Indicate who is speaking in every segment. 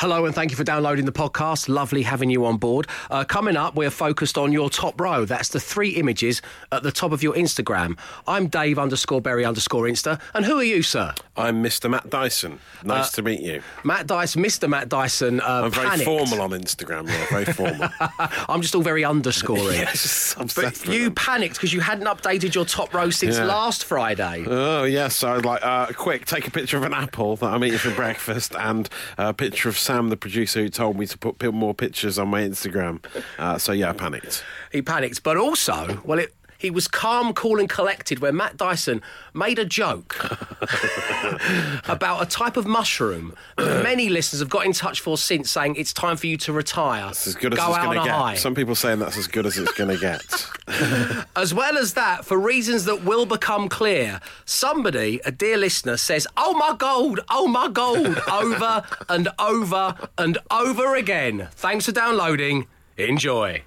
Speaker 1: Hello, and thank you for downloading the podcast. Lovely having you on board. Uh, coming up, we're focused on your top row. That's the three images at the top of your Instagram. I'm Dave underscore Berry underscore Insta. And who are you, sir?
Speaker 2: I'm Mr. Matt Dyson. Nice to meet you.
Speaker 1: Matt Dyson, Mr. Matt Dyson. Uh,
Speaker 2: I'm very
Speaker 1: panicked.
Speaker 2: formal on Instagram. Yeah, very formal.
Speaker 1: I'm just all very underscoring.
Speaker 2: Yeah, just
Speaker 1: But you
Speaker 2: them.
Speaker 1: panicked because you hadn't updated your top row since
Speaker 2: Yeah.
Speaker 1: last Friday.
Speaker 2: Oh yes, I was like, uh, quick, take a picture of an apple that I'm eating for breakfast, and a picture of Sam, the producer, who told me to put more pictures on my Instagram. Uh, so yeah, I panicked.
Speaker 1: He panicked, but also, well, it, he was calm, cool, and collected when Matt Dyson made a joke about a type of mushroom that many listeners have got in touch for since, saying it's time for you to retire.
Speaker 2: It's as good as
Speaker 1: Go
Speaker 2: it's going to get.
Speaker 1: high.
Speaker 2: Some people saying that's as good as it's going to get.
Speaker 1: As well as that, for reasons that will become clear, somebody, a dear listener, says, Oh my gold, oh my gold, over and over and over again. Thanks for downloading. Enjoy.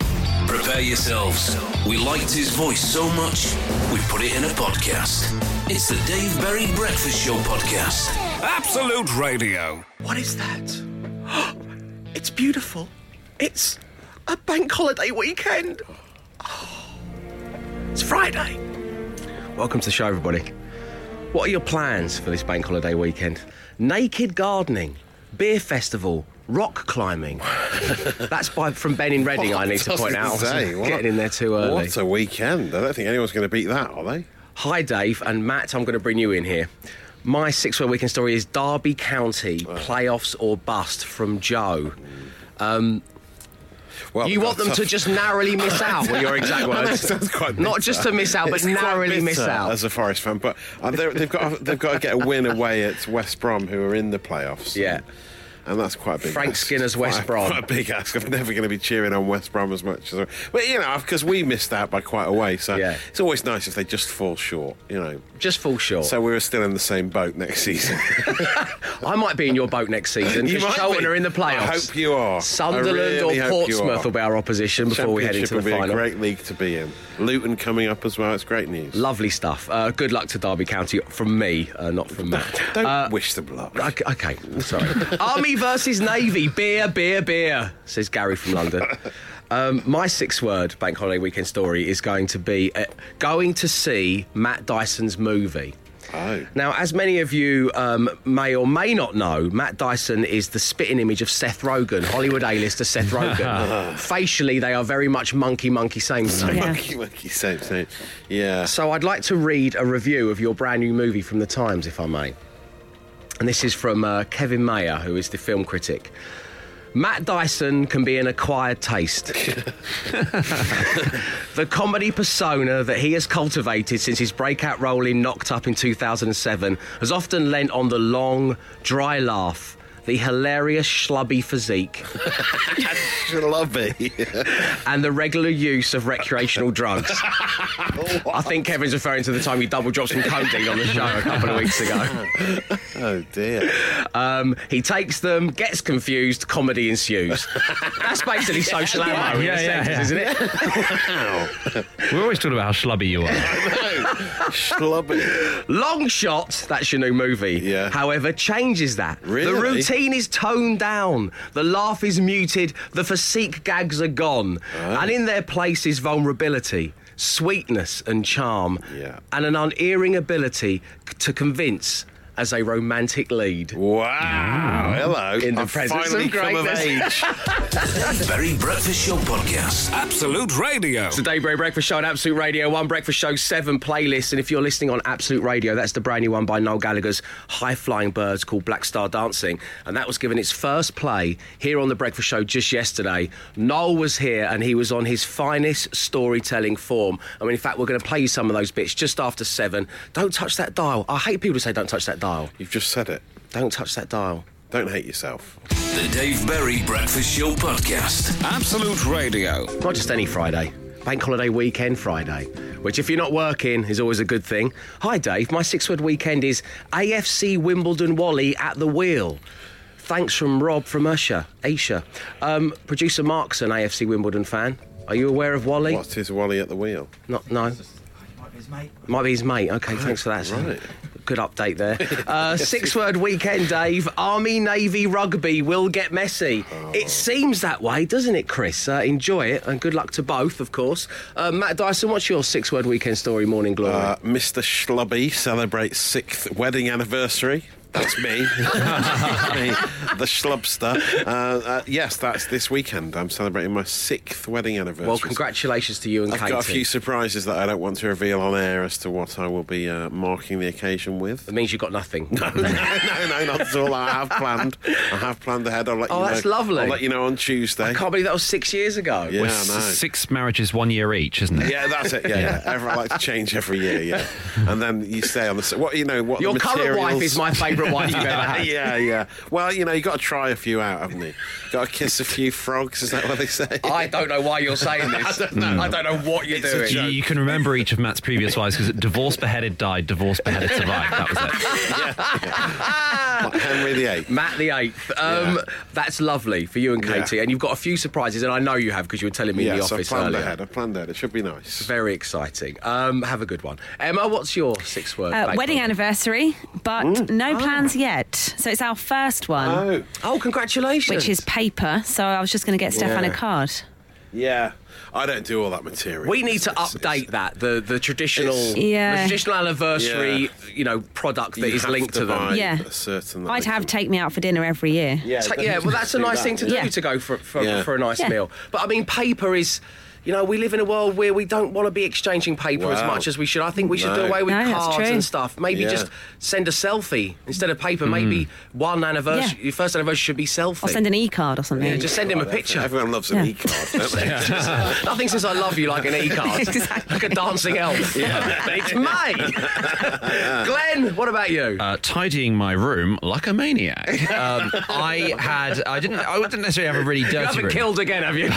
Speaker 3: Prepare yourselves. We liked his voice so much, we put it in a podcast. It's the Dave Berry Breakfast Show podcast.
Speaker 4: Absolute Radio.
Speaker 1: What is that? it's beautiful. It's a bank holiday weekend. It's Friday. Welcome to the show, everybody. What are your plans for this bank holiday weekend? Naked gardening, beer festival, rock climbing. That's by from Ben in Reading. I need to point out.
Speaker 2: say? What-
Speaker 1: Getting in there too early.
Speaker 2: What a weekend! I don't think anyone's going to beat that, are they?
Speaker 1: Hi, Dave and Matt. I'm going to bring you in here. My six-word weekend story is Derby County playoffs or bust from Joe.
Speaker 2: Well,
Speaker 1: You want them to just narrowly miss out, were your exact words.
Speaker 2: sounds quite
Speaker 1: Not just to miss out, but
Speaker 2: It's
Speaker 1: narrowly miss out.
Speaker 2: As a Forest fan, but uh, they've got they've got to get a win away at West Brom, who are in the playoffs.
Speaker 1: Yeah.
Speaker 2: And that's quite a big
Speaker 1: Frank
Speaker 2: ask.
Speaker 1: Skinner's West
Speaker 2: Quite-
Speaker 1: Brom.
Speaker 2: Quite a big ask. I'm never going to be cheering on West Brom as much as. But, you know, because we missed out by quite a way. So
Speaker 1: Yeah.
Speaker 2: it's always nice if they just fall short, you know.
Speaker 1: Just fall short.
Speaker 2: So we were still in the same boat next season.
Speaker 1: I might be in your boat next season
Speaker 2: You
Speaker 1: because
Speaker 2: might
Speaker 1: Charlton
Speaker 2: be.
Speaker 1: are in the playoffs.
Speaker 2: I hope you are.
Speaker 1: Sunderland
Speaker 2: really
Speaker 1: or Portsmouth will be our opposition before we head into the
Speaker 2: will be
Speaker 1: final.
Speaker 2: a great league to be in. Luton coming up as well. It's great news.
Speaker 1: Lovely stuff. Uh, good luck to Derby County from me, uh, not from Matt.
Speaker 2: Don't
Speaker 1: Uh,
Speaker 2: wish them luck.
Speaker 1: Okay, okay, sorry. Army versus Navy. Beer, beer, beer, says Gary from London. Um, my six word bank holiday weekend story is going to be uh, going to see Matt Dyson's movie.
Speaker 2: Oh.
Speaker 1: Now, as many of you um, may or may not know, Matt Dyson is the spitting image of Seth Rogen, Hollywood A-lister Seth Rogen. Facially, they are very much monkey, monkey, same, same.
Speaker 2: Monkey, monkey, same, same. Yeah.
Speaker 1: So I'd like to read a review of your brand new movie from the Times, if I may. And this is from uh, Kevin Maher, who is the film critic. Matt Dyson can be an acquired taste. the comedy persona that he has cultivated since his breakout role in Knocked Up in 2007 has often lent on the long, dry laugh, the hilarious schlubby physique,
Speaker 2: Schlubby.
Speaker 1: and the regular use of recreational drugs. I think Kevin's referring to the time he double dropped some codeine on the show a couple of weeks ago.
Speaker 2: oh dear.
Speaker 1: Um, he takes them, gets confused, comedy ensues. That's basically social ammo in
Speaker 5: Yeah,
Speaker 1: a
Speaker 5: yeah,
Speaker 1: sentence,
Speaker 5: yeah.
Speaker 1: isn't it?
Speaker 5: We're always talking about how schlubby you are.
Speaker 2: Schlubby.
Speaker 1: Long Shot, that's your new movie.
Speaker 2: Yeah.
Speaker 1: However, changes that.
Speaker 2: Really?
Speaker 1: The routine is toned down. The laugh is muted. The physique gags are gone.
Speaker 2: Oh.
Speaker 1: And in their place is vulnerability, sweetness, and charm.
Speaker 2: Yeah.
Speaker 1: And an unerring ability to convince as a romantic lead.
Speaker 2: Wow. Mm. Hello.
Speaker 1: In the
Speaker 2: I've
Speaker 1: presence
Speaker 2: finally
Speaker 1: of
Speaker 2: come of
Speaker 1: greatness.
Speaker 2: age.
Speaker 3: The Dave Berry Breakfast Show podcast.
Speaker 4: Absolute Radio.
Speaker 1: It's the Dave Berry Breakfast Show on Absolute Radio, one Breakfast Show, seven playlists. And if you're listening on Absolute Radio, that's the brand new one by Noel Gallagher's High Flying Birds called Black Star Dancing. And that was given its first play here on the Breakfast Show just yesterday. Noel was here and he was on his finest storytelling form. I mean, in fact, we're going to play you some of those bits just after seven. Don't touch that dial. I hate people who say don't touch that dial.
Speaker 2: You've just said it.
Speaker 1: Don't touch that dial.
Speaker 2: Don't hate yourself.
Speaker 3: The Dave Berry Breakfast Show podcast.
Speaker 4: Absolute Radio.
Speaker 1: Not just any Friday. Bank holiday weekend Friday, which, if you're not working, is always a good thing. Hi, Dave. My six word weekend is AFC Wimbledon Wally at the wheel. Thanks from Rob from Usher, Asia. Um, Producer Mark's an AFC Wimbledon fan. Are you aware of Wally?
Speaker 2: What's his Wally at the wheel?
Speaker 1: Not, no. Might be his mate. Might be his mate. Okay, thanks for that.
Speaker 2: Right.
Speaker 1: Good update there. Uh, six word weekend, Dave. Army Navy rugby will get messy. It seems that way, doesn't it, Chris? Uh, enjoy it and good luck to both, of course. Uh, Matt Dyson, what's your six word weekend story, Morning Glory?
Speaker 2: Uh, Mr. Schlubby celebrates sixth wedding anniversary. That's me. me, the Schlubster. Uh, uh, yes, that's this weekend. I'm celebrating my sixth wedding anniversary.
Speaker 1: well, congratulations to you and
Speaker 2: I've
Speaker 1: Katie.
Speaker 2: got a few surprises that I don't want to reveal on air as to what I will be uh, marking the occasion with.
Speaker 1: It means you've got nothing.
Speaker 2: no, no, no, not at all. I have planned. I have planned ahead. I'll let
Speaker 1: Oh,
Speaker 2: you know.
Speaker 1: that's lovely.
Speaker 2: I'll let you know on Tuesday.
Speaker 1: I can't believe that was six years ago.
Speaker 2: Yeah, I know.
Speaker 5: S- Six marriages, one year each, isn't it?
Speaker 2: Yeah, that's it. Yeah, yeah. Every- I like to change every year. Yeah, and then you stay on the what you know. What
Speaker 1: Your
Speaker 2: the
Speaker 1: current wife is my favourite wife you've ever had.
Speaker 2: yeah, yeah. Well, you know, you got to try a few out, haven't you? Got to kiss a few frogs. Is that what they say?
Speaker 1: I don't know why you're saying this. I don't know, I don't know what you're
Speaker 2: It's
Speaker 1: doing.
Speaker 5: You, you can remember each of Matt's previous wives because divorce beheaded died, divorce beheaded survived. That was it.
Speaker 2: Like Henry VIII.
Speaker 1: Matt the Eighth. Um,
Speaker 2: Yeah.
Speaker 1: That's lovely for you and Katie,
Speaker 2: Yeah.
Speaker 1: and you've got a few surprises, and I know you have because you were telling me in the
Speaker 2: Yes, I
Speaker 1: office
Speaker 2: planned
Speaker 1: earlier.
Speaker 2: ahead. I planned ahead. It should be nice.
Speaker 1: Very exciting. Um, have a good one, Emma. What's your six word?
Speaker 6: Uh, wedding
Speaker 1: holiday?
Speaker 6: anniversary, but no plans yet. So it's our first one,
Speaker 2: Oh,
Speaker 1: Oh, congratulations!
Speaker 6: which is paper. So I was just going to get Stefan a card.
Speaker 2: yeah. I don't do all that material.
Speaker 1: We need to
Speaker 2: It's- it's-
Speaker 1: update that the the traditional
Speaker 6: Yeah.
Speaker 1: the traditional anniversary you know product that
Speaker 2: You
Speaker 1: is linked to, them.
Speaker 6: Yeah.
Speaker 2: certain.
Speaker 6: I'd have
Speaker 2: can-
Speaker 6: take me out for dinner every year.
Speaker 2: Yeah,
Speaker 1: Ta- yeah, well, that's a nice
Speaker 2: that.
Speaker 1: thing to do
Speaker 6: Yeah.
Speaker 1: to go for for,
Speaker 2: Yeah.
Speaker 1: for a nice
Speaker 6: Yeah.
Speaker 1: meal. But I mean, paper is. You know, we live in a world where we don't want to be exchanging paper as much as we should. I think we should do away with
Speaker 6: No,
Speaker 1: cards and stuff. Maybe
Speaker 2: Yeah.
Speaker 1: just send a selfie instead of paper. Maybe one anniversary,
Speaker 6: Yeah.
Speaker 1: your first anniversary should be selfie.
Speaker 6: I'll send an e-card or something.
Speaker 1: yeah, just send him a picture.
Speaker 2: Everyone loves an e-card, don't they?
Speaker 1: Nothing says I love you like an e-card,
Speaker 6: Exactly.
Speaker 1: like a dancing elf. But it's May. Glenn, what about you?
Speaker 5: Uh, tidying my room like a maniac. Um, I had, I didn't, I didn't necessarily have a really dirty
Speaker 1: you haven't
Speaker 5: room.
Speaker 1: killed again, have you?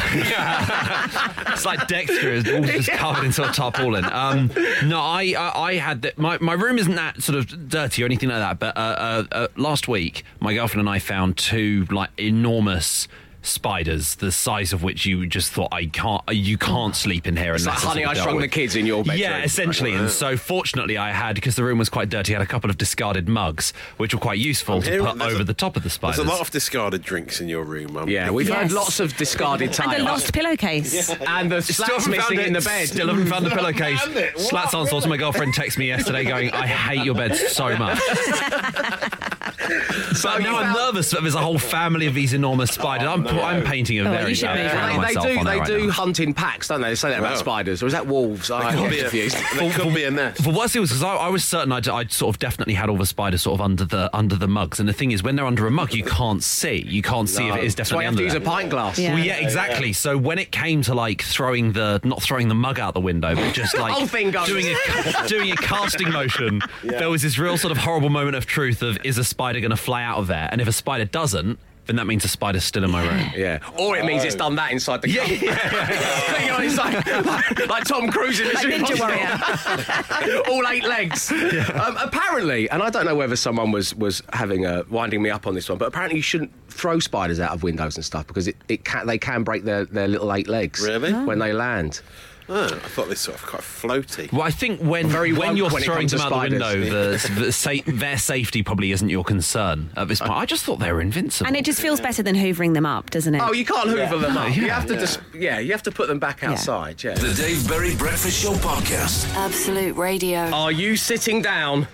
Speaker 5: It's like Dexter is all just covered in sort of tarpaulin. Um, no, I, I, I had the, my my room isn't that sort of dirty or anything like that. But uh, uh, uh, last week, my girlfriend and I found two like enormous spiders, the size of which you just thought I can't, you can't sleep in here.
Speaker 1: It's like
Speaker 5: unless
Speaker 1: Honey, I
Speaker 5: of dealt
Speaker 1: Shrunk the. Kids in your bedroom.
Speaker 5: Yeah, essentially. And so, fortunately, I had because the room was quite dirty. I had a couple of discarded mugs, which were quite useful to put over
Speaker 2: a-
Speaker 5: the top of the spiders.
Speaker 2: There's a lot of discarded drinks in your room. I'm
Speaker 1: Yeah,
Speaker 2: thinking.
Speaker 1: we've had lots of discarded
Speaker 6: And the lost pillowcase.
Speaker 1: And the
Speaker 5: Still
Speaker 1: slats missing
Speaker 5: found
Speaker 1: in the bed.
Speaker 5: Still haven't found the pillowcase.
Speaker 2: found it. What?
Speaker 5: Slats on sauce. My girlfriend texted me yesterday going, I hate your bed so much. so
Speaker 1: you
Speaker 5: now I'm nervous that there's a whole family of these enormous spiders. I'm, oh, I'm painting a
Speaker 6: Oh,
Speaker 5: very
Speaker 6: you should
Speaker 5: bad
Speaker 6: move
Speaker 5: portrait of
Speaker 1: They, they
Speaker 5: myself
Speaker 1: do,
Speaker 5: on
Speaker 1: they
Speaker 5: there right
Speaker 1: do
Speaker 5: now.
Speaker 1: hunt in packs, don't they? They say that about
Speaker 2: Wow.
Speaker 1: spiders. Or is that wolves? I
Speaker 2: Could
Speaker 1: get
Speaker 2: be a-
Speaker 1: confused.
Speaker 2: There could be a nest.
Speaker 5: For what it was, because I, I was certain I'd, I'd sort of definitely had all the spiders sort of under the under the mugs. And the thing is, when they're under a mug, you can't see. You can't see if it is
Speaker 1: That's why
Speaker 5: definitely
Speaker 1: you have
Speaker 5: under
Speaker 1: to use
Speaker 5: there.
Speaker 1: a pint glass.
Speaker 6: Yeah.
Speaker 5: Well, yeah, exactly. So when it came to like throwing the, not throwing the mug out the window, but just like
Speaker 1: Whole thing goes.
Speaker 5: doing a doing a casting motion, there was this real sort of horrible moment of truth of is a spider going to fly out of there? And if a spider doesn't, then that means a spider's still in my room.
Speaker 1: Yeah. Or it means it's done that inside the car. you know, it's like, like Tom Cruise in Mission
Speaker 6: Ninja
Speaker 1: Impossible. All eight legs. Um, apparently, and I don't know whether someone was, was having a, winding me up on this one, but apparently you shouldn't throw spiders out of windows and stuff because it, it can, they can break their, their little eight legs
Speaker 2: Really?
Speaker 1: when they land.
Speaker 2: Oh, I thought they sort of quite floaty.
Speaker 5: Well, I think when
Speaker 1: Very
Speaker 5: when you're
Speaker 1: when
Speaker 5: throwing
Speaker 1: to
Speaker 5: them out the
Speaker 1: spiders.
Speaker 5: window, the, the sa- their safety probably isn't your concern at this point. I just thought they were invincible.
Speaker 6: And it just feels better than hoovering them up, doesn't it?
Speaker 1: Oh, you can't hoover them up. You have to just, yeah, you have to put them back outside. Yeah.
Speaker 3: The Dave Berry Breakfast Show Podcast.
Speaker 7: Absolute Radio.
Speaker 1: Are you sitting down?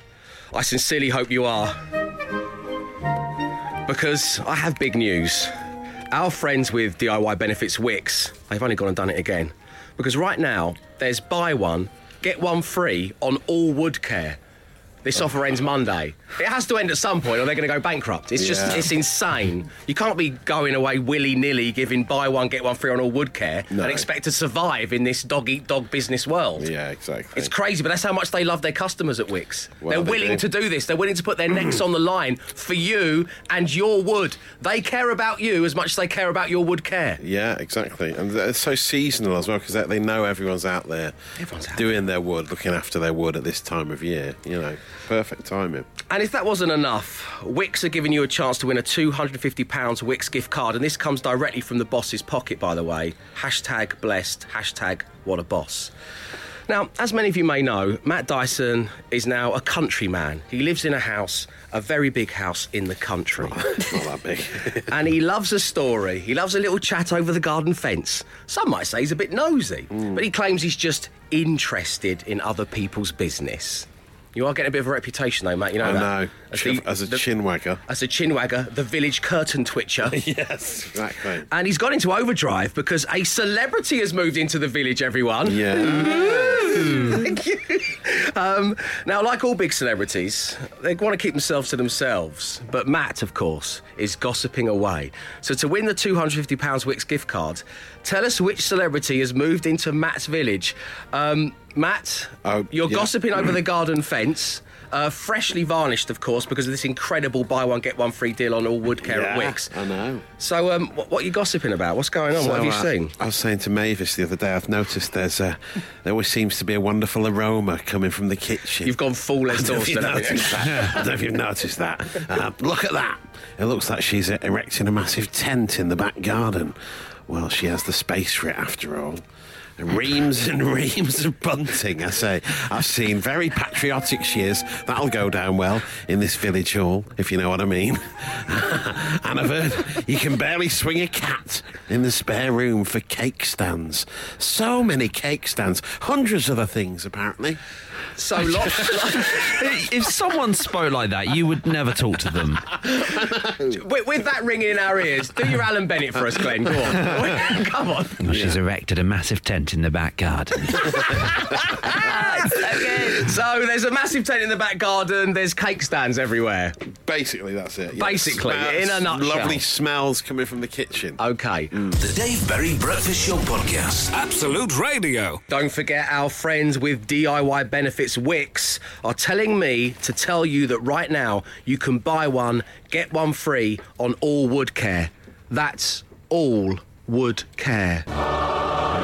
Speaker 1: I sincerely hope you are. Because I have big news. Our friends with DIY Benefits Wickes, they've only gone and done it again. Because right now, there's buy one, get one free on all wood care. This offer ends Monday. It has to end at some point or they're going to go bankrupt. It's just,
Speaker 2: Yeah.
Speaker 1: it's insane. You can't be going away willy nilly giving buy one, get one free on all wood care
Speaker 2: No.
Speaker 1: and expect to survive in this dog eat dog business world.
Speaker 2: Yeah, exactly.
Speaker 1: It's crazy, but that's how much they love their customers at Wickes.
Speaker 2: Well,
Speaker 1: They're
Speaker 2: they
Speaker 1: willing
Speaker 2: do.
Speaker 1: to do this. They're willing to put their necks on the line for you and your wood. They care about you as much as they care about your wood care.
Speaker 2: Yeah, exactly. And it's so seasonal as well because they, they know everyone's out there
Speaker 1: Everyone's out
Speaker 2: doing their wood, looking after their wood at this time of year. You know, perfect timing.
Speaker 1: And if that wasn't enough, Wickes are giving you a chance to win a £250 Wickes gift card, and this comes directly from the boss's pocket, by the way. Hashtag blessed, hashtag what a boss. Now, as many of you may know, Matt Dyson is now a countryman. He lives in a house, a very big house in the country.
Speaker 2: Not that big.
Speaker 1: and he loves a story. He loves a little chat over the garden fence. Some might say he's a bit nosy, hmm. but he claims he's just interested in other people's business. You are getting a bit of a reputation, though, Matt. You know
Speaker 2: I
Speaker 1: that.
Speaker 2: know.
Speaker 1: As, the-
Speaker 2: As a
Speaker 1: the-
Speaker 2: chin wagger.
Speaker 1: As a chin wagger, the village curtain twitcher.
Speaker 2: yes, exactly.
Speaker 1: And he's gone into overdrive because a celebrity has moved into the village, everyone.
Speaker 2: Yeah. Mm-hmm.
Speaker 1: Thank you. Um, now, like all big celebrities, they want to keep themselves to themselves. But Matt, of course, is gossiping away. So, to win the £250 Wickes gift card, tell us which celebrity has moved into Matt's village. Um, Matt,
Speaker 2: Oh,
Speaker 1: you're
Speaker 2: yeah.
Speaker 1: gossiping over the garden fence. Uh, freshly varnished, of course, because of this incredible buy one get one free deal on all wood care at
Speaker 2: Yeah,
Speaker 1: Wickes.
Speaker 2: I know.
Speaker 1: So, um, what, what are you gossiping about? What's going on? what have you
Speaker 2: uh,
Speaker 1: seen?
Speaker 2: I was saying to Mavis the other day, I've noticed there's a, there always seems to be a wonderful aroma coming from the kitchen.
Speaker 1: You've gone full Les
Speaker 2: I don't know if
Speaker 1: Dawson.
Speaker 2: you've noticed that. I don't know if you've noticed that. Uh, look at that. It looks like she's uh, erecting a massive tent in the back garden. Well, she has the space for it after all. Reams and reams of bunting, I say. I've seen very patriotic she is. That'll go down well in this village hall, if you know what I mean. and I've heard you can barely swing a cat in the spare room for cake stands. So many cake stands. Hundreds of other things, apparently.
Speaker 1: So lots.
Speaker 5: if someone spoke like that, you would never talk to them.
Speaker 1: with, with that ringing in our ears, do your Alan Bennett for us, Glenn. Go on. Come on.
Speaker 5: She's erected a massive tent in the back garden.
Speaker 1: So there's a massive tent in the back garden. There's cake stands everywhere.
Speaker 2: Basically, that's it. yeah.
Speaker 1: Basically, in a nutshell.
Speaker 2: Lovely smells coming from the kitchen.
Speaker 1: Okay. Mm.
Speaker 3: The Dave Berry Breakfast Show Podcast.
Speaker 4: Absolute Radio.
Speaker 1: Don't forget our friends with DIY Benefits Wickes are telling me to tell you that right now you can buy one, get one free on all wood care. That's all wood care. Ah,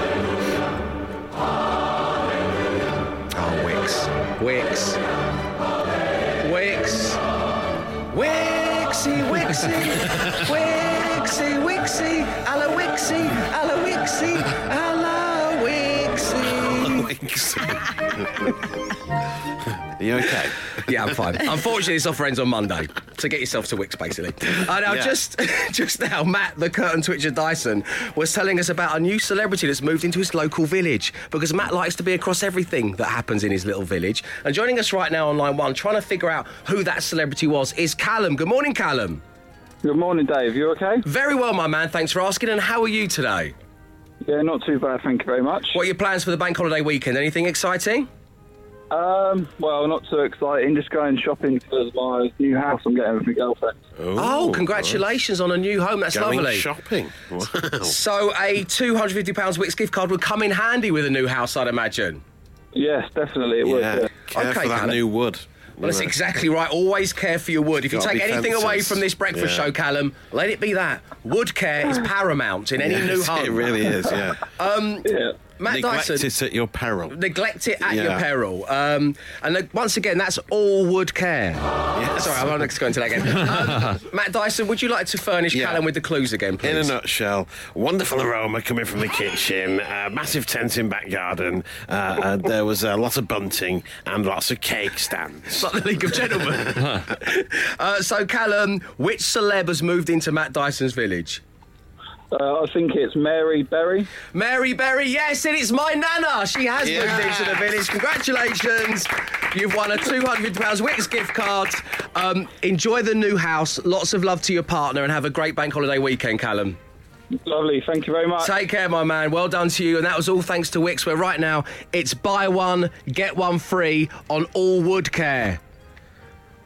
Speaker 1: oh, Wickes. Wickes. Wickes. Wixy, Wixy. Wixy, Wixy. Alla Wixy. Alla Wixy. Alla Wixy.
Speaker 2: Are you okay?
Speaker 1: Yeah, I'm fine. Unfortunately, this offer ends on Monday, so get yourself to Wickes, basically. Uh, now,
Speaker 2: Yeah.
Speaker 1: just just now, Matt, the curtain twitcher Dyson, was telling us about a new celebrity that's moved into his local village because Matt likes to be across everything that happens in his little village. And joining us right now on line one, trying to figure out who that celebrity was, is Callum. Good morning, Callum.
Speaker 7: Good morning, Dave. You okay?
Speaker 1: Very well, my man. Thanks for asking. And how are you today?
Speaker 7: Yeah, not too bad. Thank you very much.
Speaker 1: What are your plans for the bank holiday weekend? Anything exciting?
Speaker 7: Um, well, not too exciting. Just going shopping for my new house I'm getting with my girlfriend.
Speaker 1: Oh, congratulations on a new home. That's
Speaker 2: Going
Speaker 1: lovely.
Speaker 2: shopping. Wow.
Speaker 1: So a £250 Wickes gift card would come in handy with a new house, I'd imagine.
Speaker 7: Yes, definitely it would.
Speaker 2: yeah.
Speaker 7: Yeah.
Speaker 2: Care
Speaker 1: Okay,
Speaker 2: for that
Speaker 1: Callum.
Speaker 2: new wood.
Speaker 1: Well, that's exactly right. Always care for your wood. If you
Speaker 2: Gotta
Speaker 1: take
Speaker 2: be
Speaker 1: anything away from this breakfast
Speaker 2: Yeah.
Speaker 1: show, Callum, let it be that. Wood care is paramount in any new home.
Speaker 2: It really is, yeah.
Speaker 7: Um, yeah.
Speaker 1: Matt
Speaker 2: Neglect
Speaker 1: Dyson,
Speaker 2: it at your peril.
Speaker 1: neglect it at your peril. Um, and uh, once again, that's all wood care. Sorry, I'm not going to go into that again. Um, Matt Dyson, would you like to furnish
Speaker 2: Yeah.
Speaker 1: Callum with the clues again, please?
Speaker 2: In a nutshell, wonderful aroma coming from the kitchen, uh, massive tent in back garden. Uh, uh, there was a lot of bunting and lots of cake stands.
Speaker 1: like the League of Gentlemen. uh, so, Callum, which celeb has moved into Matt Dyson's village?
Speaker 7: Uh, I think it's Mary Berry.
Speaker 1: Mary Berry, yes, and it's my nana. She has moved into the village. Congratulations. You've won a £200 Wickes gift card. Um, enjoy the new house. Lots of love to your partner and have a great bank holiday weekend, Callum.
Speaker 7: Lovely. Thank you very much.
Speaker 1: Take care, my man. Well done to you. And that was all thanks to Wickes, where right now it's buy one, get one free on all wood care.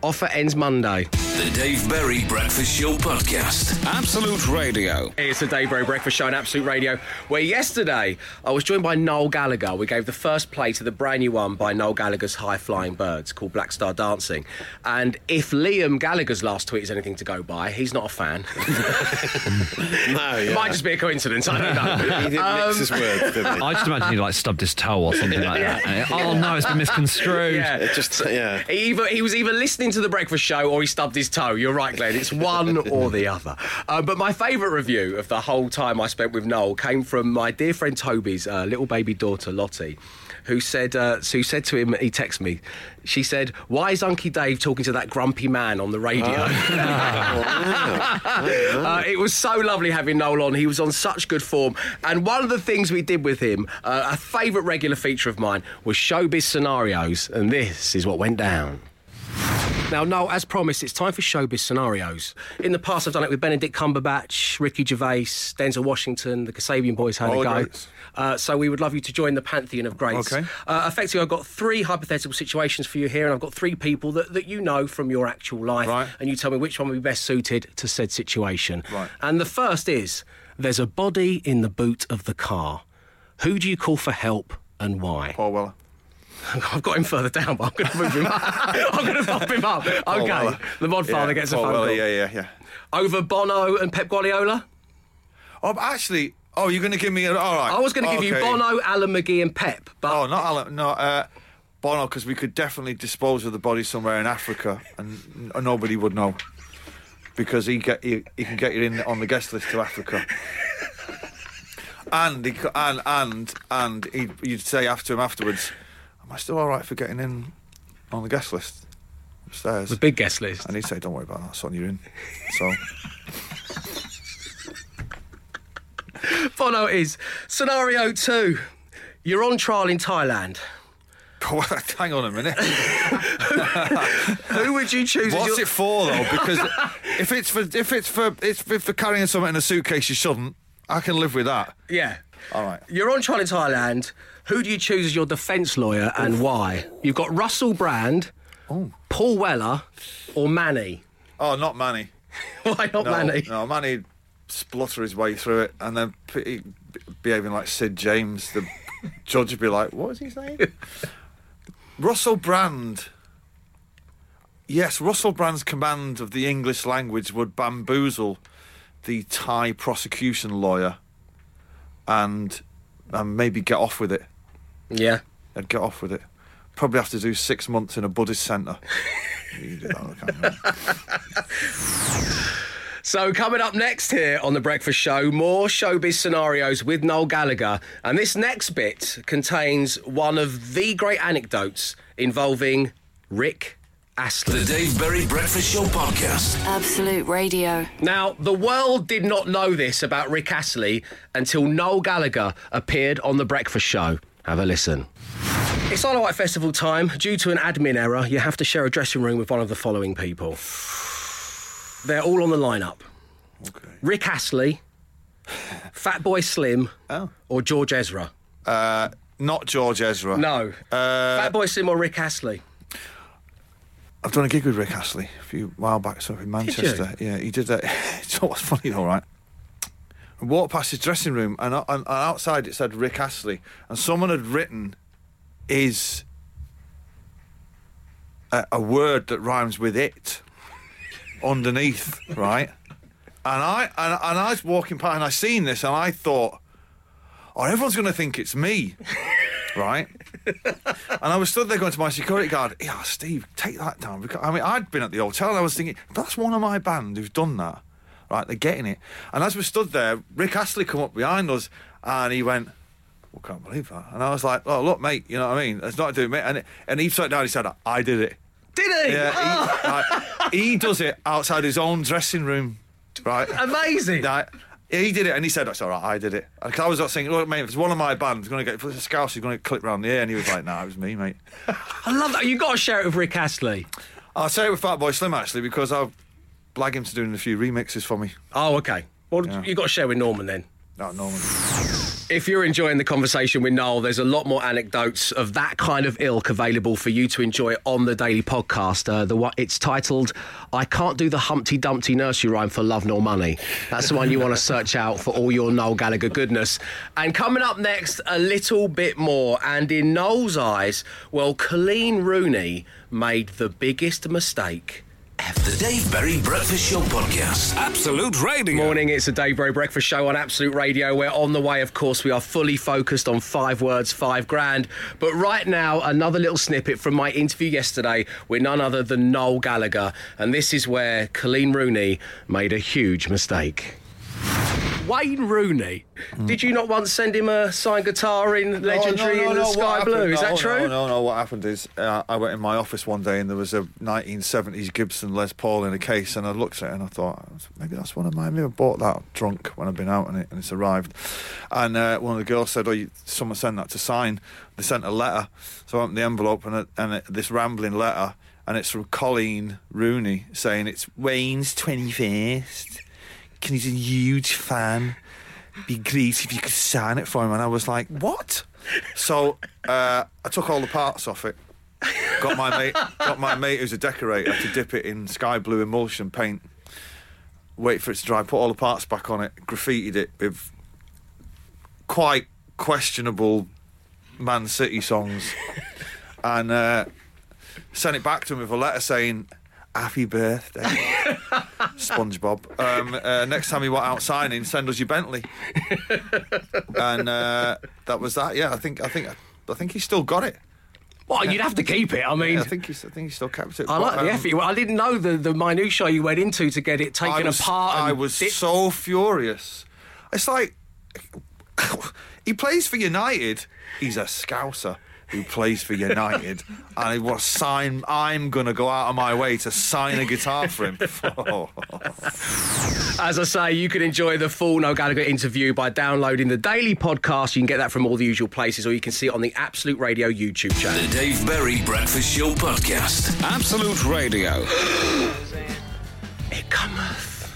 Speaker 1: Offer ends Monday.
Speaker 3: The Dave Berry Breakfast Show Podcast.
Speaker 4: Absolute Radio.
Speaker 1: It's the Dave Berry Breakfast Show on Absolute Radio, where yesterday I was joined by Noel Gallagher. We gave the first play to the brand new one by Noel Gallagher's High Flying Birds called Black Star Dancing. And if Liam Gallagher's last tweet is anything to go by, he's not a fan.
Speaker 2: No,
Speaker 1: It
Speaker 2: yeah.
Speaker 1: might just be a coincidence, I don't know.
Speaker 2: He did mix his words, didn't he?
Speaker 5: I just imagine he like stubbed his toe or something like that. Oh no, it's been misconstrued.
Speaker 1: Yeah.
Speaker 2: It just, yeah.
Speaker 1: He, either, he was either listening to the breakfast show or he stubbed his toe. You're right, Glenn. It's one or the other. Uh, but my favourite review of the whole time I spent with Noel came from my dear friend Toby's uh, little baby daughter Lottie. Who said? Uh, who said to him? He texted me. She said, "Why is Unky Dave talking to that grumpy man on the radio?" Uh, it was so lovely having Noel on. He was on such good form. And one of the things we did with him, uh, a favourite regular feature of mine, was showbiz scenarios. And this is what went down. Now, Noel, as promised, it's time for showbiz scenarios. In the past, I've done it with Benedict Cumberbatch, Ricky Gervais, Denzel Washington, the Kasabian boys had
Speaker 8: All
Speaker 1: a go. Uh, so we would love you to join the pantheon of greats.
Speaker 8: Okay.
Speaker 1: Uh, effectively, I've got three hypothetical situations for you here, and I've got three people that, that you know from your actual life,
Speaker 8: Right.
Speaker 1: and you tell me which one would be best suited to said situation.
Speaker 8: Right.
Speaker 1: And the first is there's a body in the boot of the car. Who do you call for help and why?
Speaker 8: Paul Weller.
Speaker 1: I've got him further down, but I'm going to move him up. I'm going to bump him up. Okay, the mod father gets a
Speaker 8: Paul
Speaker 1: phone
Speaker 8: Weller,
Speaker 1: call.
Speaker 8: Yeah, yeah, yeah.
Speaker 1: Over Bono and Pep Guardiola?
Speaker 8: Oh, actually, oh, you're going to give me a. All right.
Speaker 1: I was going to give you Bono, Alan McGee, and Pep, but
Speaker 8: Oh, not Alan. No, uh, Bono, because we could definitely dispose of the body somewhere in Africa, and n- nobody would know, because he get he, he can get you in on the guest list to Africa. And he, and and and he'd, you'd say after him afterwards, "Am I still all right for getting in on the guest list upstairs?"
Speaker 1: the big guest list.
Speaker 8: And he'd say, "Don't worry about that, son. You're in." So
Speaker 1: Bono is scenario two. You're on trial in Thailand.
Speaker 8: hang on a minute.
Speaker 1: Who would you choose?
Speaker 8: What's
Speaker 1: your-
Speaker 8: it for though? Because if it's for if it's for it's for, for carrying something in a suitcase, you shouldn't. I can live with that.
Speaker 1: Yeah.
Speaker 8: All right.
Speaker 1: You're on trial in Thailand. Who do you choose as your defence lawyer and why? You've got Russell Brand, Paul Weller, or Manny.
Speaker 8: Oh, not Manny.
Speaker 1: Why not
Speaker 8: No,
Speaker 1: Manny?
Speaker 8: no, Manny splutter his way through it and then p- behaving like Sid James. The judge would be like, "What was he saying?" Russell Brand. Yes, Russell Brand's command of the English language would bamboozle the Thai prosecution lawyer, and and maybe get off with it.
Speaker 1: Yeah.
Speaker 8: I'd get off with it. Probably have to do six months in a Buddhist centre. You do that, can't you?
Speaker 1: So, coming up next here on The Breakfast Show, more showbiz scenarios with Noel Gallagher. And this next bit contains one of the great anecdotes involving Rick Astley.
Speaker 3: The Dave Berry Breakfast Show Podcast.
Speaker 9: Absolute Radio.
Speaker 1: Now, the world did not know this about Rick Astley until Noel Gallagher appeared on The Breakfast Show. Have a listen. It's Isle of Wight Festival time. Due to an admin error, you have to share a dressing room with one of the following people. They're all on the lineup
Speaker 8: Okay.
Speaker 1: Rick Astley, Fatboy Slim,
Speaker 8: Oh.
Speaker 1: or George Ezra.
Speaker 8: Uh, not George Ezra.
Speaker 1: No.
Speaker 8: Uh,
Speaker 1: Fatboy Slim or Rick Astley.
Speaker 8: I've done a gig with Rick Astley a few while back, so in Manchester. Yeah, he did that. It's what's funny though, right? I walked past his dressing room, and, uh, and, and outside it said Rick Astley, and someone had written is a, a word that rhymes with it underneath, right? And I and, and I was walking past, and I seen this, and I thought, oh, everyone's going to think it's me, right? And I was stood there going to my security guard, yeah, Steve, take that down. Because, I mean, I'd been at the hotel and I was thinking, that's one of my band who's done that. Right, they're getting it. And as we stood there, Rick Astley come up behind us and he went, well, can't believe that. And I was like, oh, look, mate, you know what I mean? It's not doing me. And, and he sat down, he said, I did it.
Speaker 1: Did he?
Speaker 8: Yeah, he, oh. like, he does it outside his own dressing room, right?
Speaker 1: Amazing.
Speaker 8: Right. He did it, and he said, "That's all right. I did it." Because I was not saying, "Look, mate, if it's one of my bands, going to get if scouse, he's going to clip round the ear." And he was like, "Nah, it was me, mate."
Speaker 1: I love that. You've got to share it with Rick Astley.
Speaker 8: I'll say it with Fatboy Slim actually because I'll blag him to doing a few remixes for me.
Speaker 1: Oh, okay. Well,
Speaker 8: Yeah.
Speaker 1: you've got to share with Norman then.
Speaker 8: No, Norman.
Speaker 1: If you're enjoying the conversation with Noel, there's a lot more anecdotes of that kind of ilk available for you to enjoy on the daily podcast. Uh, the it's titled "I Can't Do the Humpty Dumpty Nursery Rhyme for Love Nor Money." That's the one you want to search out for all your Noel Gallagher goodness. And coming up next, a little bit more. And in Noel's eyes, well, Coleen Rooney made the biggest mistake
Speaker 3: The Dave Berry Breakfast Show Podcast.
Speaker 4: Absolute Radio.
Speaker 1: Morning, it's the Dave Berry Breakfast Show on Absolute Radio. We're on the way, of course. We are fully focused on five words, five grand. But right now, another little snippet from my interview yesterday with none other than Noel Gallagher. And this is where Coleen Rooney made a huge mistake. Wayne Rooney, did you not once send him a signed guitar in Legendary in the Sky
Speaker 8: happened-
Speaker 1: Blue? Is
Speaker 8: no,
Speaker 1: that true?
Speaker 8: No, no, no. What happened is uh, I went in my office one day and there was a 1970s Gibson Les Paul in a case, and I looked at it and I thought maybe that's one of mine. Maybe I bought that drunk when I've been out and, it, and it's arrived. And uh, one of the girls said, "Oh, you, someone sent that to sign." They sent a letter, so I opened the envelope and, it, and it, this rambling letter, and it's from Coleen Rooney saying it's Wayne's 21st. Can he's a huge fan. Be great if you could sign it for him. And I was like, what? So uh, I took all the parts off it. Got my mate, got my mate who's a decorator to dip it in sky blue emulsion paint. Wait for it to dry. Put all the parts back on it. Graffitied it with quite questionable Man City songs, and uh, sent it back to him with a letter saying, "Happy birthday." SpongeBob. Um, uh, next time you want out signing, send us your Bentley. and uh, that was that. Yeah, I think I think I think he still got it.
Speaker 1: Well, you'd have to keep it. I mean,
Speaker 8: Yeah, I think he's I think he still kept it.
Speaker 1: I
Speaker 8: But,
Speaker 1: like the
Speaker 8: um,
Speaker 1: effort. Well, I didn't know the, the minutiae you went into to get it taken
Speaker 8: I was,
Speaker 1: apart.
Speaker 8: I was
Speaker 1: dipped.
Speaker 8: so furious. It's like he plays for United. He's a scouser who plays for United, and he was sign. I'm gonna go out of my way to sign a guitar for him. Oh.
Speaker 1: As I say, you can enjoy the full Noel Gallagher interview by downloading the daily podcast. You can get that from all the usual places, or you can see it on the Absolute Radio YouTube channel.
Speaker 3: The Dave Berry Breakfast Show Podcast.
Speaker 4: Absolute Radio.
Speaker 1: It cometh.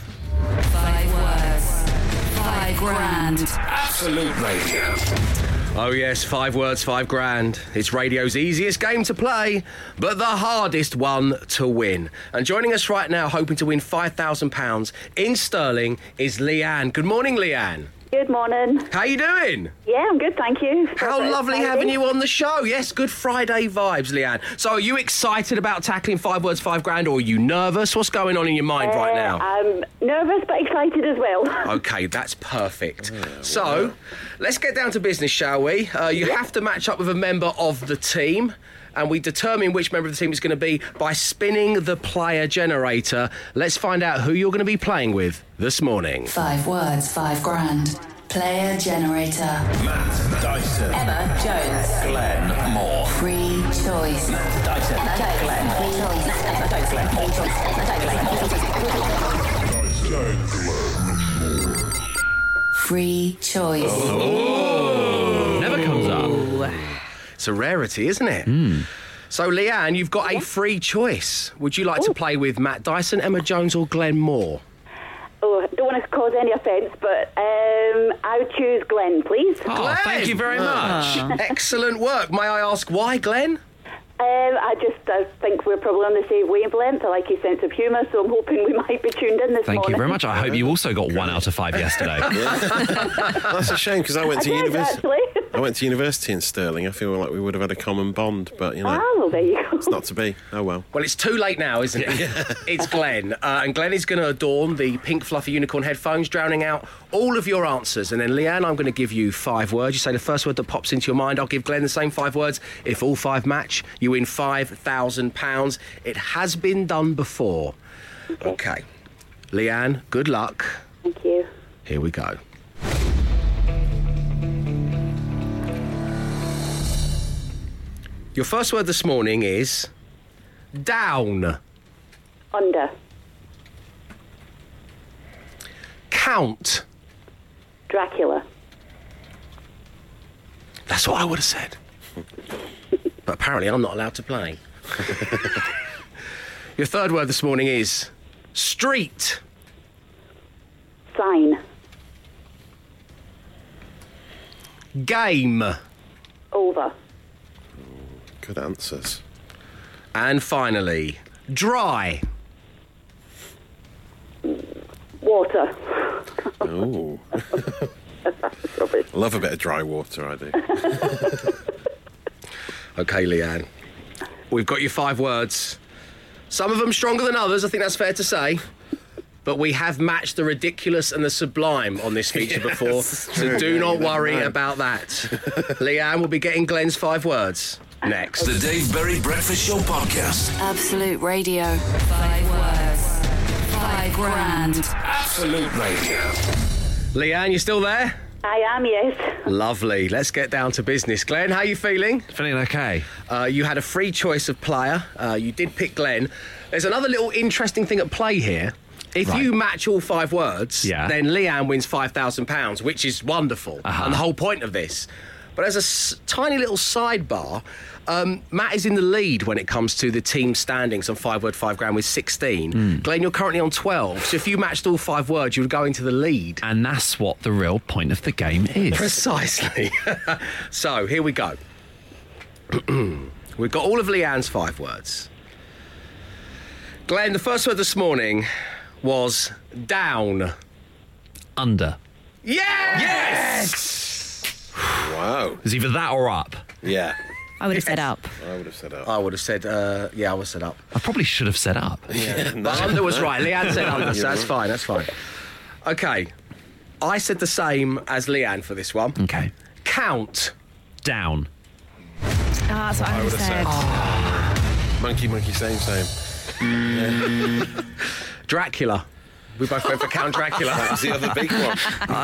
Speaker 9: Five words. Five grand.
Speaker 3: Absolute Radio.
Speaker 1: Oh, yes, five words, five grand. It's radio's easiest game to play, but the hardest one to win. And joining us right now, hoping to win £5,000 in sterling, is Leanne. Good morning, Leanne.
Speaker 10: Good morning.
Speaker 1: How you doing?
Speaker 10: Yeah, I'm good, thank you.
Speaker 1: How lovely having you on the show. Yes, good Friday vibes, Leanne. So, are you excited about tackling five words, five grand, or are you nervous? What's going on in your mind right now?
Speaker 10: I'm nervous but excited as well.
Speaker 1: Okay, that's perfect. So, let's get down to business, shall we? Uh, you have to match up with a member of the team. And we determine which member of the team is going to be by spinning the player generator. Let's find out who you're going to be playing with this morning.
Speaker 9: Five words, five grand. Player generator.
Speaker 3: Matt Dyson.
Speaker 9: Emma Jones.
Speaker 3: Glenn Moore.
Speaker 9: Free choice.
Speaker 3: Matt Dyson.
Speaker 9: Glenn. Free choice. Emma Jones. Glenn. Free choice. Free choice.
Speaker 5: Never comes up.
Speaker 1: It's a rarity, isn't it? So, Leanne, you've got a free choice. Would you like to play with Matt Dyson, Emma Jones, or Glenn Moore?
Speaker 10: Oh, I don't want to cause any offence, but um, I would choose Glenn, please.
Speaker 5: Oh, thank you very much.
Speaker 1: Excellent work. May I ask why, Glenn?
Speaker 10: Um, I just I think we're probably on the same wavelength. I like his sense of humour, so I'm hoping we might be tuned in this
Speaker 5: Thank
Speaker 10: morning.
Speaker 5: you very much. I hope you also got one out of five yesterday.
Speaker 2: That's a shame because I went
Speaker 10: I
Speaker 2: to
Speaker 10: did,
Speaker 2: university.
Speaker 10: actually.
Speaker 2: I went to university in Stirling. I feel like we would have had a common bond, but you know,
Speaker 10: Ah, well, there you go.
Speaker 2: it's not to be. Oh well.
Speaker 1: Well, it's too late now, isn't it? it's Glenn. Uh, and Glenn is going to adorn the pink fluffy unicorn headphones, drowning out all of your answers. And then, Leanne, I'm going to give you five words. You say the first word that pops into your mind. I'll give Glenn the same five words. If all five match, you win £5,000. It has been done before. Okay. Leanne, good luck.
Speaker 10: Thank you.
Speaker 1: Here we go. Your first word this morning is down.
Speaker 10: Under.
Speaker 1: Count.
Speaker 10: Dracula.
Speaker 1: That's what I would have said. but apparently, I'm not allowed to play. Your third word this morning is street.
Speaker 10: Sign.
Speaker 1: Game.
Speaker 10: Over.
Speaker 2: Good answers.
Speaker 1: And finally, dry.
Speaker 10: Water.
Speaker 2: Oh, love a bit of dry water. I do.
Speaker 1: Okay, Leanne. We've got your five words. Some of them stronger than others, I think that's fair to say. But we have matched the ridiculous and the sublime on this feature before, so do
Speaker 2: Yeah,
Speaker 1: not worry
Speaker 2: know.
Speaker 1: about that. Leanne will be getting Glenn's five words next.
Speaker 3: The Dave Berry Breakfast Show Podcast.
Speaker 11: Absolute Radio. Five words. Five grand.
Speaker 3: Absolute Radio.
Speaker 1: Leanne, you still there?
Speaker 10: I am, yes.
Speaker 1: Lovely. Let's get down to business. Glenn, how are you feeling?
Speaker 5: Feeling okay.
Speaker 1: Uh, you had a free choice of player. Uh, you did pick Glenn. There's another little interesting thing at play here. If
Speaker 5: Right.
Speaker 1: you match all five words,
Speaker 5: Yeah.
Speaker 1: then Leanne wins £5,000, which is wonderful.
Speaker 5: Uh-huh.
Speaker 1: And the whole point of this. But as a s- tiny little sidebar, um, Matt is in the lead when it comes to the team standings on five word, five grand with 16.
Speaker 5: Hmm.
Speaker 1: Glenn, you're currently on 12. So if you matched all five words, you would go into the lead.
Speaker 5: And that's what the real point of the game is.
Speaker 1: Precisely. so here we go. We've got all of Leanne's five words. Glenn, the first word this morning was down.
Speaker 5: Under. Yeah!
Speaker 1: Yes!
Speaker 2: Wow.
Speaker 5: It's either that or up.
Speaker 2: Yeah.
Speaker 6: I would have said up.
Speaker 2: I would have said up.
Speaker 1: I would have said, uh, yeah, I would have said up.
Speaker 5: I probably should have said up.
Speaker 1: But under was right. Leanne said under, so that's fine, that's fine. Okay. I said the same as Leanne for this one.
Speaker 5: Okay.
Speaker 1: Count.
Speaker 5: Down.
Speaker 6: Ah, that's what I would have said.
Speaker 2: Monkey, monkey, same, same.
Speaker 1: Dracula. We both went for Count Dracula.
Speaker 2: That's the other big one.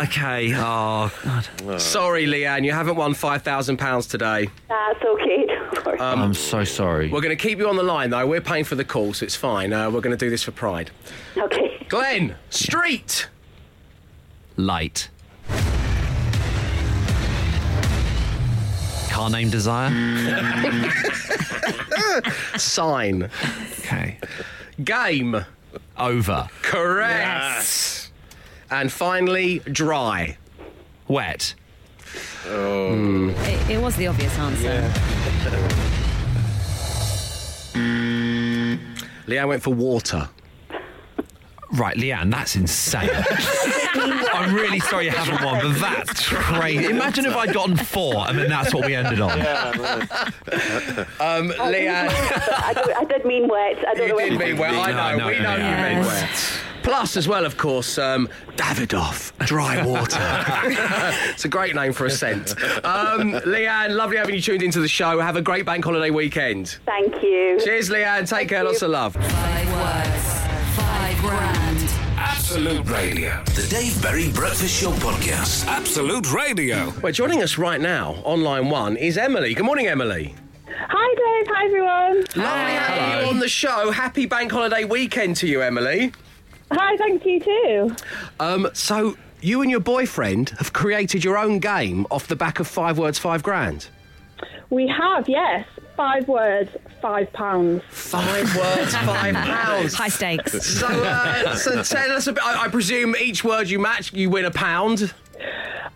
Speaker 5: Okay. Oh, God.
Speaker 1: Sorry, Leanne, you haven't won £5,000 today.
Speaker 10: That's okay. Don't worry.
Speaker 5: I'm so sorry.
Speaker 1: We're going to keep you on the line, though. We're paying for the call, so it's fine. Uh, we're going to do this for pride.
Speaker 10: okay.
Speaker 1: Glenn, street.
Speaker 5: Light. Car name Desire.
Speaker 1: Sign.
Speaker 5: Okay.
Speaker 1: Game.
Speaker 5: Over.
Speaker 1: Correct. And finally, dry.
Speaker 5: Wet.
Speaker 6: It, it was the obvious answer.
Speaker 1: Leanne went for water.
Speaker 5: Right, Leanne, that's insane. I'm really sorry you haven't won, but that's crazy. Imagine if I'd gotten four and then that's what we ended on.
Speaker 1: Um, Leanne,
Speaker 10: I, don't, I did mean wet. I don't know
Speaker 1: you did
Speaker 10: what-
Speaker 1: mean well. I
Speaker 5: No,
Speaker 1: know.
Speaker 5: no,
Speaker 1: we know
Speaker 5: no,
Speaker 1: you meant
Speaker 6: yes.
Speaker 1: wet. Plus, as well, of course, um, Davidoff, dry water. it's a great name for a scent. Um, Leanne, lovely having you tuned into the show. Have a great bank holiday weekend.
Speaker 10: Thank you.
Speaker 1: Cheers, Leanne. Take care.
Speaker 10: you.
Speaker 1: Lots of love.
Speaker 11: Five words. Five grand.
Speaker 3: Absolute Radio. The Dave Berry Breakfast Show Podcast.
Speaker 4: Absolute Radio.
Speaker 1: Well, joining us right now on line one is Emily. Good morning, Emily.
Speaker 12: Hi, Dave. Hi, everyone.
Speaker 1: Lovely having you on the show. Happy bank holiday weekend to you, Emily.
Speaker 12: Hi, thank you too.
Speaker 1: Um, so you and your boyfriend have created your own game off the back of five words, five grand.
Speaker 12: We have, yes, five words, five pounds.
Speaker 1: Five words, five pounds.
Speaker 6: High stakes.
Speaker 1: So, uh, so tell us a bit. I, I presume each word you match, you win a pound.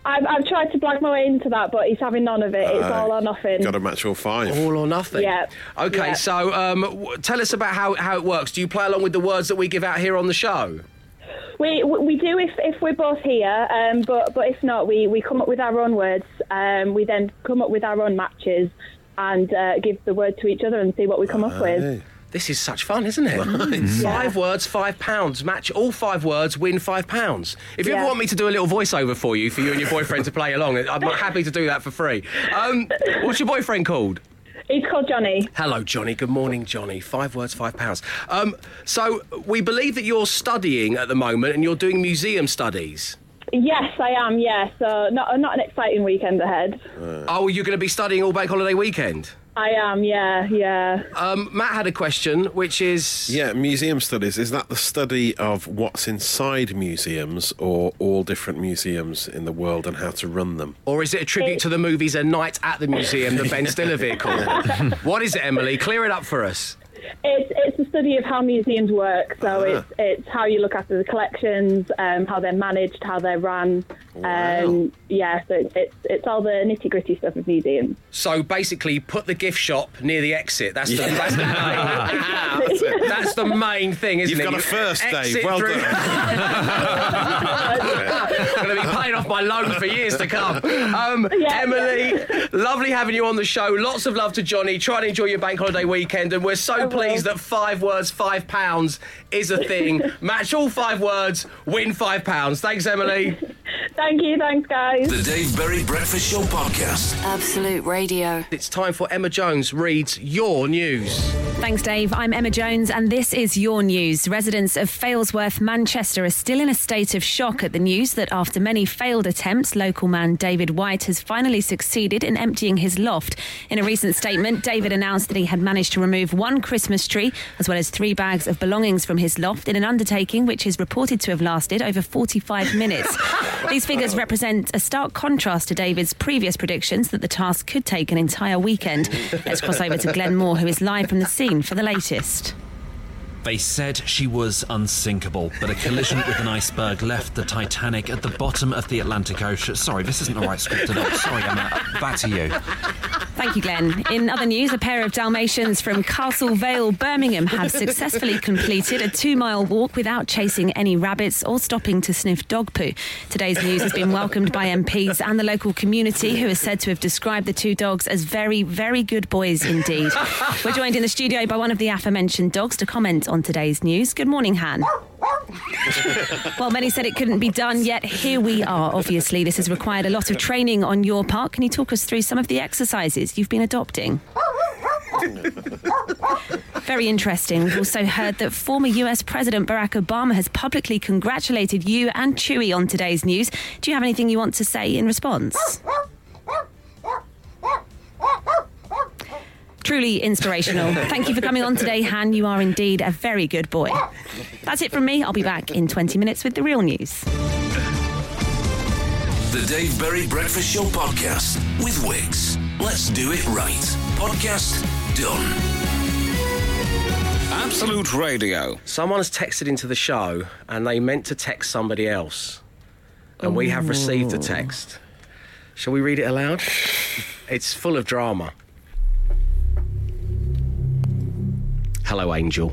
Speaker 12: I've, I've tried to blag my way into that, but he's having none of it. It's all or nothing.
Speaker 2: Got to match all five.
Speaker 1: All or nothing.
Speaker 12: Yeah.
Speaker 1: Okay,
Speaker 12: Yeah.
Speaker 1: so um, w- tell us about how, how it works. Do you play along with the words that we give out here on the show?
Speaker 12: We we do if, if we're both here, um, but but if not, we, we come up with our own words. Um, we then come up with our own matches and uh, give the word to each other and see what we come up with.
Speaker 1: This is such fun, isn't it? Five words, five pounds. Match all five words, win five pounds. If you ever want me to do a little voiceover for you, for you and your boyfriend to play along, I'm happy to do that for free. Um, what's your boyfriend called?
Speaker 12: He's called Johnny.
Speaker 1: Hello, Johnny. Good morning, Johnny. Five words, five pounds. Um, so we believe that you're studying at the moment and you're doing museum studies.
Speaker 12: Yes, I am. Yes, so not not an exciting weekend ahead.
Speaker 1: Oh, you're going to be studying all bank holiday weekend.
Speaker 12: I am. Yeah, yeah.
Speaker 1: Um, Matt had a question, which is
Speaker 2: Yeah, museum studies. Is that the study of what's inside museums or all different museums in the world and how to run them?
Speaker 1: Or is it a tribute to the movies A Night at the Museum, the Ben Stiller vehicle? what is it, Emily? Clear it up for us.
Speaker 12: It's it's a study of how museums work. So it's it's how you look after the collections, um, how they're managed, how they're run. Um, yeah, so it's, it's it's all the nitty gritty stuff of museums.
Speaker 1: So basically, put the gift shop near the exit. That's the, that's the, main, that's the main thing, isn't
Speaker 2: You've
Speaker 1: it?
Speaker 2: got a
Speaker 1: You
Speaker 2: first, Dave.
Speaker 1: exit
Speaker 2: Well
Speaker 1: through-
Speaker 2: done.
Speaker 1: Going to be paying off off my loan for years to come. Um,
Speaker 12: Yeah.
Speaker 1: Emily, lovely having you on the show. Lots of love to Johnny. Try and enjoy your bank holiday weekend. And we're so pleased that five words, five pounds is a thing. Match all five words, win five pounds. Thanks, Emily.
Speaker 12: Thank you, thanks, guys.
Speaker 3: The Dave Berry Breakfast Show Podcast.
Speaker 11: Absolute Radio.
Speaker 1: It's time for Emma Jones reads your news.
Speaker 6: Thanks, Dave. I'm Emma Jones, and this is your news. Residents of Failsworth, Manchester, are still in a state of shock at the news that after many failed attempts, local man David White has finally succeeded in emptying his loft. In a recent statement, David announced that he had managed to remove one Christmas tree as well as three bags of belongings from his loft in an undertaking which is reported to have lasted over 45 minutes. These figures represent a stark contrast to David's previous predictions that the task could take an entire weekend. Let's cross over to Glenn Moore, who is live from the scene for the latest.
Speaker 5: They said she was unsinkable, but a collision with an iceberg left the Titanic at the bottom of the Atlantic Ocean. Sorry, this isn't the right script at all. Sorry, Emma. Back to you.
Speaker 6: Thank you, Glenn. In other news, a pair of Dalmatians from Castle Vale, Birmingham, have successfully completed a two mile walk without chasing any rabbits or stopping to sniff dog poo. Today's news has been welcomed by MPs and the local community, who are said to have described the two dogs as very, very good boys indeed. We're joined in the studio by one of the aforementioned dogs to comment on today's news. Good morning, Han. well, many said it couldn't be done, yet here we are. Obviously, this has required a lot of training on your part. Can you talk us through some of the exercises you've been adopting? Very interesting. We've also heard that former US President Barack Obama has publicly congratulated you and Chewy on today's news. Do you have anything you want to say in response? Truly inspirational. Thank you for coming on today, Han. You are indeed a very good boy. That's it from me. I'll be back in 20 minutes with the real news.
Speaker 3: The Dave Berry Breakfast Show Podcast with Wickes. Let's do it right. Podcast done.
Speaker 4: Absolute Radio.
Speaker 1: Someone has texted into the show and they meant to text somebody else. And we have received a text. Shall we read it aloud? It's full of drama. Hello, Angel.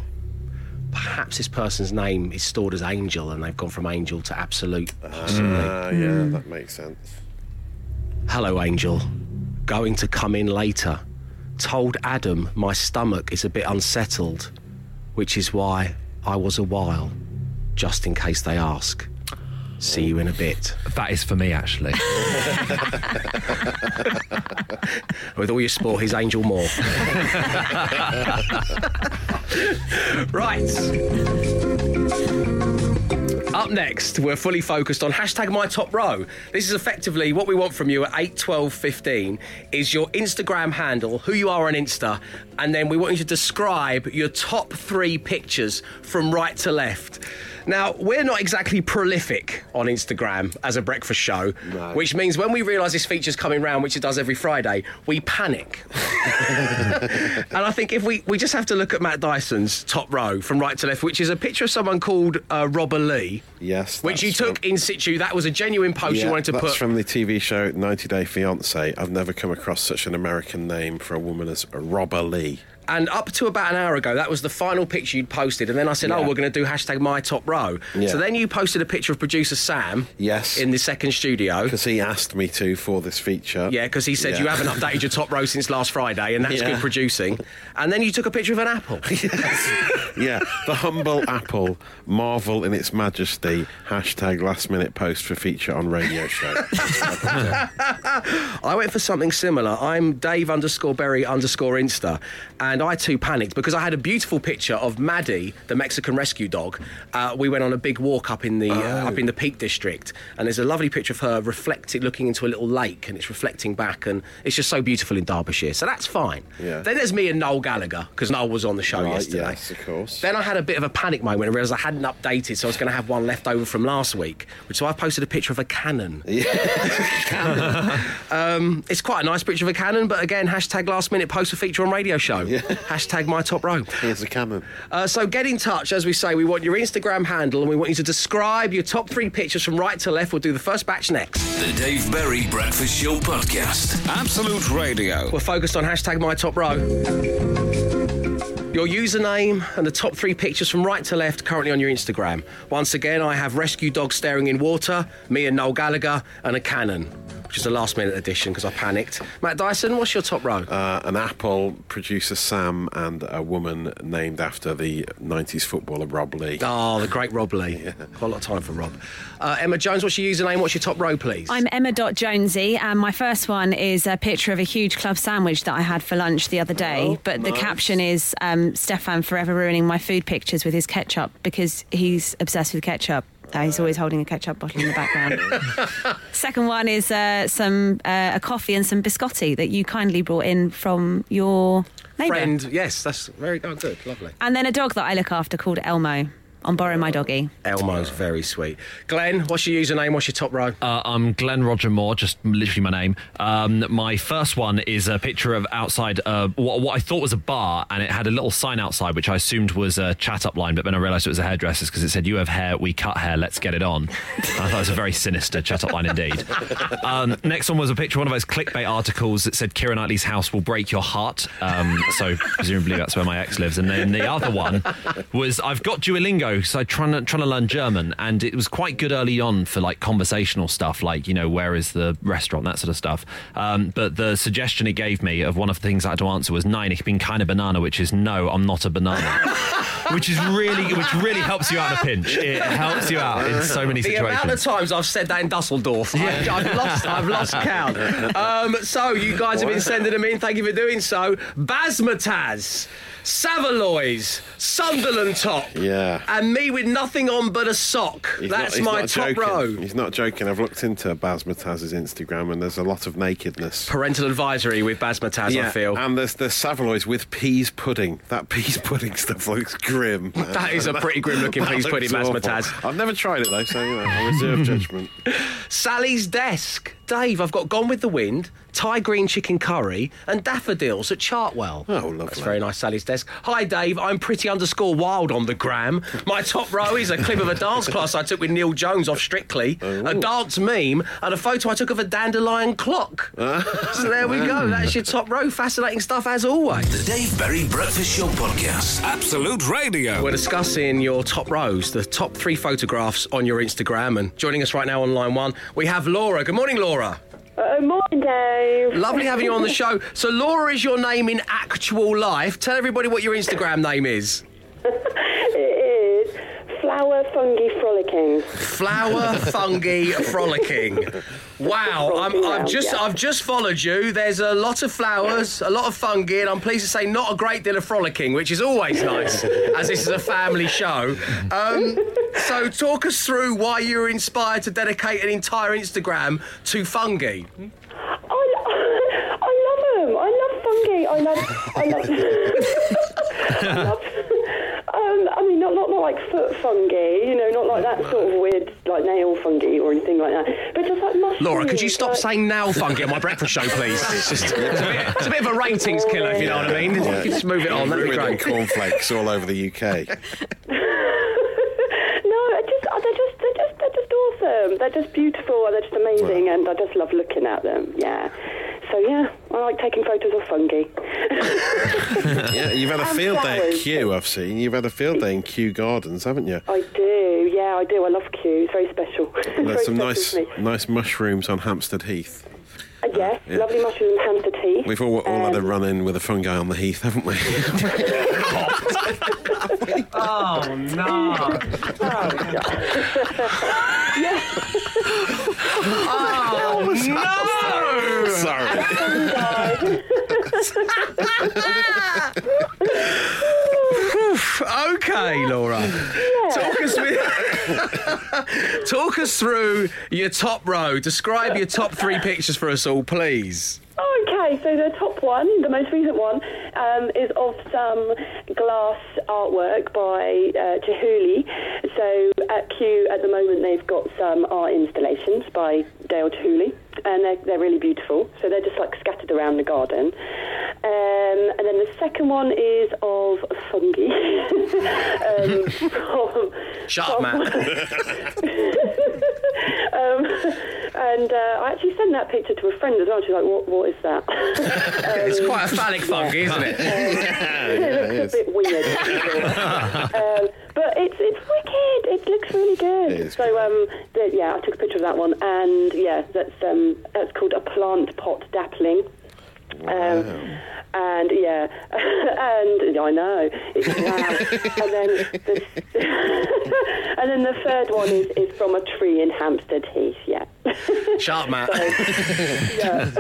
Speaker 1: Perhaps this person's name is stored as Angel and they've gone from Angel to Absolute. possibly.
Speaker 2: Ah, yeah, that makes sense.
Speaker 1: Hello, Angel. Going to come in later. Told Adam my stomach is a bit unsettled, which is why I was a while, just in case they ask. See you in a bit.
Speaker 5: That is for me, actually.
Speaker 1: With all your sport, he's Angel Moore. right. Up next, we're fully focused on hashtag my top row. This is effectively what we want from you at 8, 12, 15 is your Instagram handle, who you are on Insta, and then we want you to describe your top three pictures from right to left. Now, we're not exactly prolific on Instagram as a breakfast show, which means when we realise this feature's coming round, which it does every Friday, we panic. and I think if we, we just have to look at Matt Dyson's top row from right to left, which is a picture of someone called uh, Robert Lee.
Speaker 2: Yes.
Speaker 1: Which you took in situ. That was a genuine post
Speaker 2: yeah,
Speaker 1: you wanted to
Speaker 2: that's
Speaker 1: put.
Speaker 2: from the TV show 90 Day Fiance. I've never come across such an American name for a woman as Robber Lee.
Speaker 1: And up to about an hour ago, that was the final picture you'd posted. And then I said, oh, we're going to do hashtag my top row.
Speaker 2: Yeah.
Speaker 1: So then you posted a picture of producer Sam.
Speaker 2: Yes.
Speaker 1: In the second studio.
Speaker 2: Because he asked me to for this feature.
Speaker 1: Yeah, because he said
Speaker 2: Yeah.
Speaker 1: you haven't updated your top row since last Friday, and that's
Speaker 2: Yeah.
Speaker 1: good producing. And then you took a picture of an apple. yes.
Speaker 2: yeah, the humble apple, marvel in its majesty. Hashtag last minute post for feature on radio show.
Speaker 1: I went for something similar. I'm Dave underscore Berry underscore Insta, and I too panicked because I had a beautiful picture of Maddie, the Mexican rescue dog. Uh, we went on a big walk up in the uh, up in the Peak District, and there's a lovely picture of her reflected, looking into a little lake, and it's reflecting back, and it's just so beautiful in Derbyshire. So that's fine.
Speaker 2: Yeah.
Speaker 1: Then there's me and Noel Gallagher because Noel was on the show
Speaker 2: Right,
Speaker 1: yesterday.
Speaker 2: yes, of course.
Speaker 1: Then I had a bit of a panic moment and realised I hadn't updated, so I was going to have one left over from last week. Which so I posted a picture of a cannon. um, it's quite a nice picture of a cannon, but again, hashtag last minute post for feature on radio show. Hashtag my top row.
Speaker 2: Here's a cannon.
Speaker 1: Uh, so get in touch, as we say. We want your Instagram handle and we want you to describe your top three pictures from right to left. We'll do the first batch next.
Speaker 3: The Dave Berry Breakfast Show Podcast.
Speaker 4: Absolute Radio.
Speaker 1: We're focused on hashtag my top row. Your username and the top three pictures from right to left currently on your Instagram. Once again, I have rescue dog staring in water, me and Noel Gallagher, and a cannon, which is a last minute addition because I panicked. Matt Dyson, what's your top row?
Speaker 2: Uh, an apple, producer Sam, and a woman named after the 90s footballer Rob Lee.
Speaker 1: Oh, the great Rob Lee. Got a lot of time for Rob. Uh, Emma Jones, what's your username? What's your top row, please?
Speaker 6: I'm Emma.Jonesy, and my first one is a picture of a huge club sandwich that I had for lunch the other day.
Speaker 1: Oh,
Speaker 6: but the caption is um, Stefan forever ruining my food pictures with his ketchup because he's obsessed with ketchup. Uh, he's always holding a ketchup bottle in the background. Second one is uh, some uh, a coffee and some biscotti that you kindly brought in from your neighbour.
Speaker 1: Friend, yes, that's very oh, good, lovely.
Speaker 6: And then a dog that I look after called Elmo on Borrow My Doggy.
Speaker 1: Elmo's very sweet. Glenn, what's your username? What's your top row?
Speaker 5: Uh, I'm Glenn Roger Moore, just literally my name. Um, my first one is a picture of outside uh, what, what I thought was a bar, and it had a little sign outside, which I assumed was a chat up line, but then I realised it was a hairdresser's because it said, You have hair, we cut hair, let's get it on. I thought it was a very sinister chat up line indeed. Um, next one was a picture of one of those clickbait articles that said, Keira Knightley's house will break your heart. Um, so presumably that's where my ex lives. And then the other one was, I've got Duolingo, so I'm trying to, trying to learn German, and it was quite good early on for like conversational stuff, like, you know, where is the restaurant, that sort of stuff. Um, but the suggestion it gave me of one of the things I had to answer was, Nein, ich bin keine Banana, which is no, I'm not a banana. which is really, which really helps you out in a pinch. It helps you out in so many
Speaker 1: The
Speaker 5: situations.
Speaker 1: The amount of times I've said that in Dusseldorf, I, I've lost, I've lost count. Um, so you guys have been sending them in. Thank you for doing so. Basmataz, Saveloys, Sunderland top,
Speaker 2: Yeah.
Speaker 1: and me with nothing on but a sock.
Speaker 2: He's
Speaker 1: That's
Speaker 2: not-
Speaker 1: my top
Speaker 2: joking.
Speaker 1: row.
Speaker 2: He's not joking. I've looked into Baz Mataz's Instagram and there's a lot of nakedness.
Speaker 1: Parental advisory with Basmataz, I feel.
Speaker 2: And there's the Saveloys with peas pudding. That peas pudding stuff looks grim.
Speaker 1: That is a pretty grim-looking peas pudding,
Speaker 2: looks
Speaker 1: Baz
Speaker 2: awful.
Speaker 1: Mataz.
Speaker 2: I've never tried it though, so you know, I reserve judgment.
Speaker 1: Sally's desk. Dave, I've got Gone with the Wind, Thai green chicken curry, and daffodils at Chartwell.
Speaker 2: Oh, lovely.
Speaker 1: That's very nice, Sally's desk. Hi, Dave. I'm pretty underscore wild on the gram. My top row is a clip of a dance class I took with Neil Jones off Strictly, a oh. dance meme, and a photo I took of a dandelion clock. so there we go. That's your top row. Fascinating stuff as always.
Speaker 3: The Dave Berry Breakfast Show Podcast.
Speaker 4: Absolute Radio.
Speaker 1: We're discussing your top rows, the top three photographs on your Instagram. And joining us right now on line one, we have Laura. Good morning, Laura.
Speaker 10: Uh, morning, Dave.
Speaker 1: Lovely having you on the show. So, Laura is your name in actual life. Tell everybody what your Instagram name is.
Speaker 10: Flower fungi frolicking.
Speaker 1: Flower fungi frolicking. Wow, I'm, I've just
Speaker 10: yeah.
Speaker 1: I've just followed you. There's a lot of flowers, a lot of fungi, and I'm pleased to say not a great deal of frolicking, which is always nice, as this is a family show. Um, so, talk us through why you were inspired to dedicate an entire Instagram to fungi.
Speaker 10: I, I love them. I love fungi. I love. I love. I love um, I mean, not, not not like foot fungi, you know, not like that sort of weird like nail fungi or anything like that, but just like mushrooms.
Speaker 1: Laura, could you stop
Speaker 10: like-
Speaker 1: saying nail fungi on my breakfast show, please? It's just it's a, bit, it's a bit of a ratings killer, if you know what I mean. If you just move it on, that'd be great.
Speaker 2: cornflakes all over the UK.
Speaker 10: No, I just, uh, they're just, they're just, they're just awesome. They're just beautiful and they're just amazing, and I just love looking at them. Yeah. So yeah, I like taking photos of fungi.
Speaker 2: Yeah, you've had a
Speaker 10: And
Speaker 2: field day at. Kew, I've seen. You've had a field day in Kew Gardens, haven't you?
Speaker 10: I do. Yeah, I do. I love Kew. It's very special.
Speaker 2: There's some
Speaker 10: special
Speaker 2: nice, nice mushrooms on Hampstead Heath.
Speaker 10: Uh, yes,
Speaker 2: yeah.
Speaker 10: lovely mushrooms and Hampstead Heath.
Speaker 2: We've all, all had a
Speaker 10: Um,
Speaker 2: run in with a fungi on the heath, haven't we?
Speaker 1: Oh no! Oh no!
Speaker 2: Sorry.
Speaker 1: okay, Laura. Talk us with, talk us through your top row. Describe your top three pictures for us all, please.
Speaker 10: Okay, so the top one, the most recent one, um, is of some glass artwork by uh, Chihuly. So at Kew at the moment they've got some art installations by Dale Chihuly, and they're, they're really beautiful. So they're just like scattered around the garden. Um, and then the second one is of fungi. um, from,
Speaker 1: Shut up,
Speaker 10: from-
Speaker 1: Matt.
Speaker 10: um, and uh, I actually sent that picture to a friend as well. She's like, "What? What is that?"
Speaker 1: it's quite a phallic fungi, isn't it?
Speaker 10: yeah, it looks a bit weird. um, but it's it's wicked. It looks really good. so um, the, yeah, I took a picture of that one, and yeah, that's um, Um, that's called a plant pot dapperling. Um, and yeah, and I know it's wow. and then the, and then the third one is, is from a tree in Hampstead Heath. Yeah.
Speaker 1: Sharp, Matt.
Speaker 10: yeah.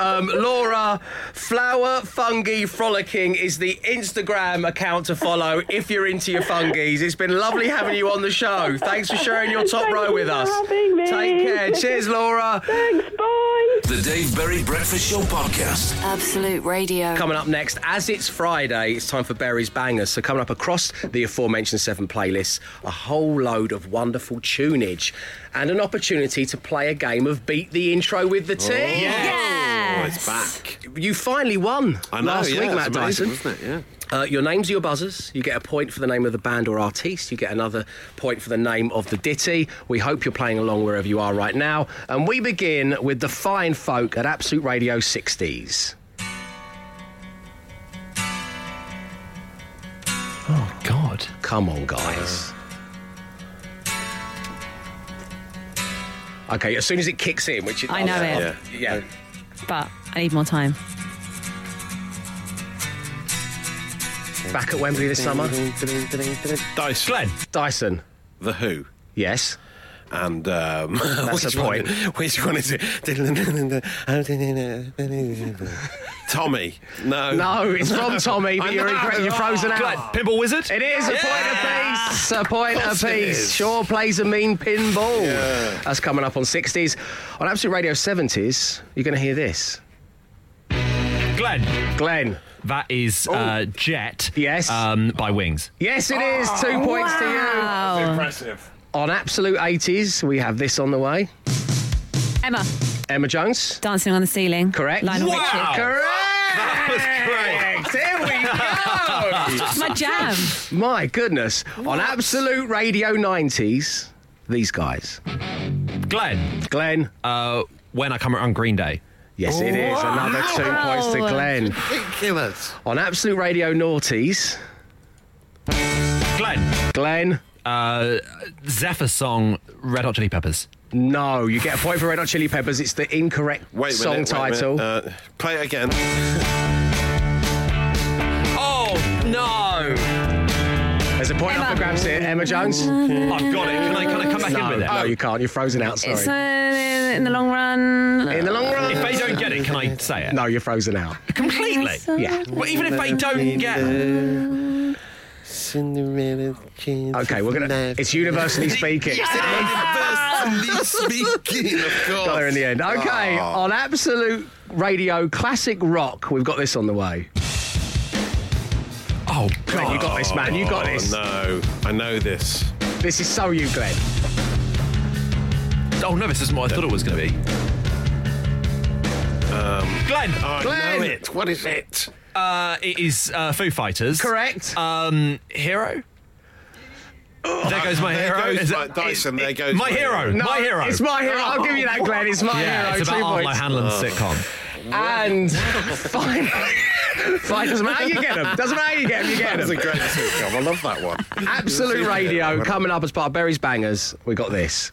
Speaker 1: um, Laura, Flower Fungi Frolicking is the Instagram account to follow if you're into your fungies. It's been lovely having you on the show. Thanks for sharing your top
Speaker 10: Thank
Speaker 1: row
Speaker 10: you
Speaker 1: with
Speaker 10: for
Speaker 1: us.
Speaker 10: having me.
Speaker 1: Take care. Cheers, Laura.
Speaker 10: Thanks. Bye.
Speaker 3: The Dave Berry Breakfast Show Podcast.
Speaker 11: Absolute Radio.
Speaker 1: Coming up next, as it's Friday, it's time for Berry's Bangers. So, coming up across the aforementioned seven playlists, a whole load of wonderful tunage and an opportunity to play a game of Beat the Intro with the team.
Speaker 2: Oh, it's back.
Speaker 1: You finally won
Speaker 2: I know,
Speaker 1: last
Speaker 2: yeah,
Speaker 1: week, Matt
Speaker 2: amazing,
Speaker 1: Dyson.
Speaker 2: isn't it?
Speaker 1: Uh, your names are your buzzers. You get a point for the name of the band or artiste. You get another point for the name of the ditty. We hope you're playing along wherever you are right now. And we begin with the fine folk at Absolute Radio 60s.
Speaker 5: Oh, God.
Speaker 1: Come on, guys. Okay, as soon as it kicks in, which it
Speaker 6: I know
Speaker 1: does,
Speaker 6: it.
Speaker 1: Yeah.
Speaker 6: But I need more time.
Speaker 1: Back at Wembley this summer.
Speaker 2: Dyson.
Speaker 5: Glenn.
Speaker 1: Dyson.
Speaker 2: The Who.
Speaker 1: Yes.
Speaker 2: And um,
Speaker 1: That's
Speaker 2: which
Speaker 1: a point.
Speaker 2: One, which one is it? Tommy. No.
Speaker 1: No, it's from Tommy, but you're,
Speaker 2: know.
Speaker 1: incorrect. you're frozen out.
Speaker 5: Glenn. Pinball Wizard?
Speaker 1: It is a point apiece. A point
Speaker 2: Of course it
Speaker 1: apiece.
Speaker 2: is.
Speaker 1: Sure plays a mean pinball.
Speaker 2: Yeah.
Speaker 1: That's coming up on 60s. On Absolute Radio 70s, you're going to hear this.
Speaker 5: Glenn.
Speaker 1: Glenn.
Speaker 5: That is uh, Jet.
Speaker 1: Yes.
Speaker 5: Um, by Wings.
Speaker 1: Yes, it is. Two points to you.
Speaker 6: Wow.
Speaker 2: Impressive.
Speaker 1: On Absolute 80s, we have this on the way.
Speaker 6: Emma,
Speaker 1: Emma Jones.
Speaker 6: dancing on the ceiling.
Speaker 1: Correct.
Speaker 6: Lionel
Speaker 5: Wow.
Speaker 6: Richie.
Speaker 1: Correct.
Speaker 5: That was
Speaker 1: Here we go.
Speaker 6: My jam.
Speaker 1: My goodness. On Absolute Radio 90s, these guys.
Speaker 5: Glenn.
Speaker 1: Glenn.
Speaker 5: Uh, when I come on Green Day.
Speaker 1: Yes, it is. Another two points to Glenn.
Speaker 2: Ridiculous.
Speaker 1: On Absolute Radio Naughties,
Speaker 5: Glenn.
Speaker 1: Glenn.
Speaker 5: Uh, Zephyr song, Red Hot Chili Peppers.
Speaker 1: No, you get a point for Red Hot Chili Peppers. It's the incorrect
Speaker 2: Wait a
Speaker 1: song
Speaker 2: minute, wait a
Speaker 1: title.
Speaker 2: Uh, play it again.
Speaker 5: Oh, no.
Speaker 1: There's a point up
Speaker 6: Emma.
Speaker 1: for grabs here. Emma Jones.
Speaker 5: I've got it. Can I, can I come back
Speaker 1: no,
Speaker 5: in with it?
Speaker 1: no, you can't. You're frozen out. Sorry.
Speaker 6: It's uh, in the long run.
Speaker 1: In the long run.
Speaker 5: If they don't get it, can I say it?
Speaker 1: No, you're frozen out.
Speaker 5: Completely.
Speaker 1: Yeah.
Speaker 5: Well, even if they don't get it.
Speaker 1: Okay, we're gonna. It's universally speaking.
Speaker 2: Universally speaking, of course.
Speaker 1: Got there in the end. Okay,
Speaker 2: Oh.
Speaker 1: on Absolute Radio Classic Rock, we've got this on the way.
Speaker 5: Oh,
Speaker 1: Glenn, you got this, man. You got this.
Speaker 2: Oh, no, I know this.
Speaker 1: This is so you, Glenn.
Speaker 5: Oh, no, this isn't what I thought it was going to be. Glenn.
Speaker 2: Um, I
Speaker 1: Glenn.
Speaker 2: know it. What is it?
Speaker 5: Uh, it is uh, Foo Fighters.
Speaker 1: Correct.
Speaker 5: Um, Hero? there goes my
Speaker 2: There
Speaker 5: hero.
Speaker 2: goes
Speaker 5: Is it-
Speaker 2: my- Dyson, there goes
Speaker 5: my
Speaker 2: my
Speaker 5: hero.
Speaker 2: hero.
Speaker 1: No,
Speaker 5: my hero.
Speaker 1: It's my hero. I'll give you that, Glenn. It's my
Speaker 5: yeah,
Speaker 1: hero.
Speaker 5: it's
Speaker 1: Two
Speaker 5: about Arlo
Speaker 1: points.
Speaker 5: Hanlon's sitcom.
Speaker 1: And fine. fine. Doesn't matter how you get them. Doesn't matter how you get them. You get
Speaker 2: That's
Speaker 1: them.
Speaker 2: a great sitcom. I love that one.
Speaker 1: Absolute Radio coming up as part of Berry's Bangers. We got this.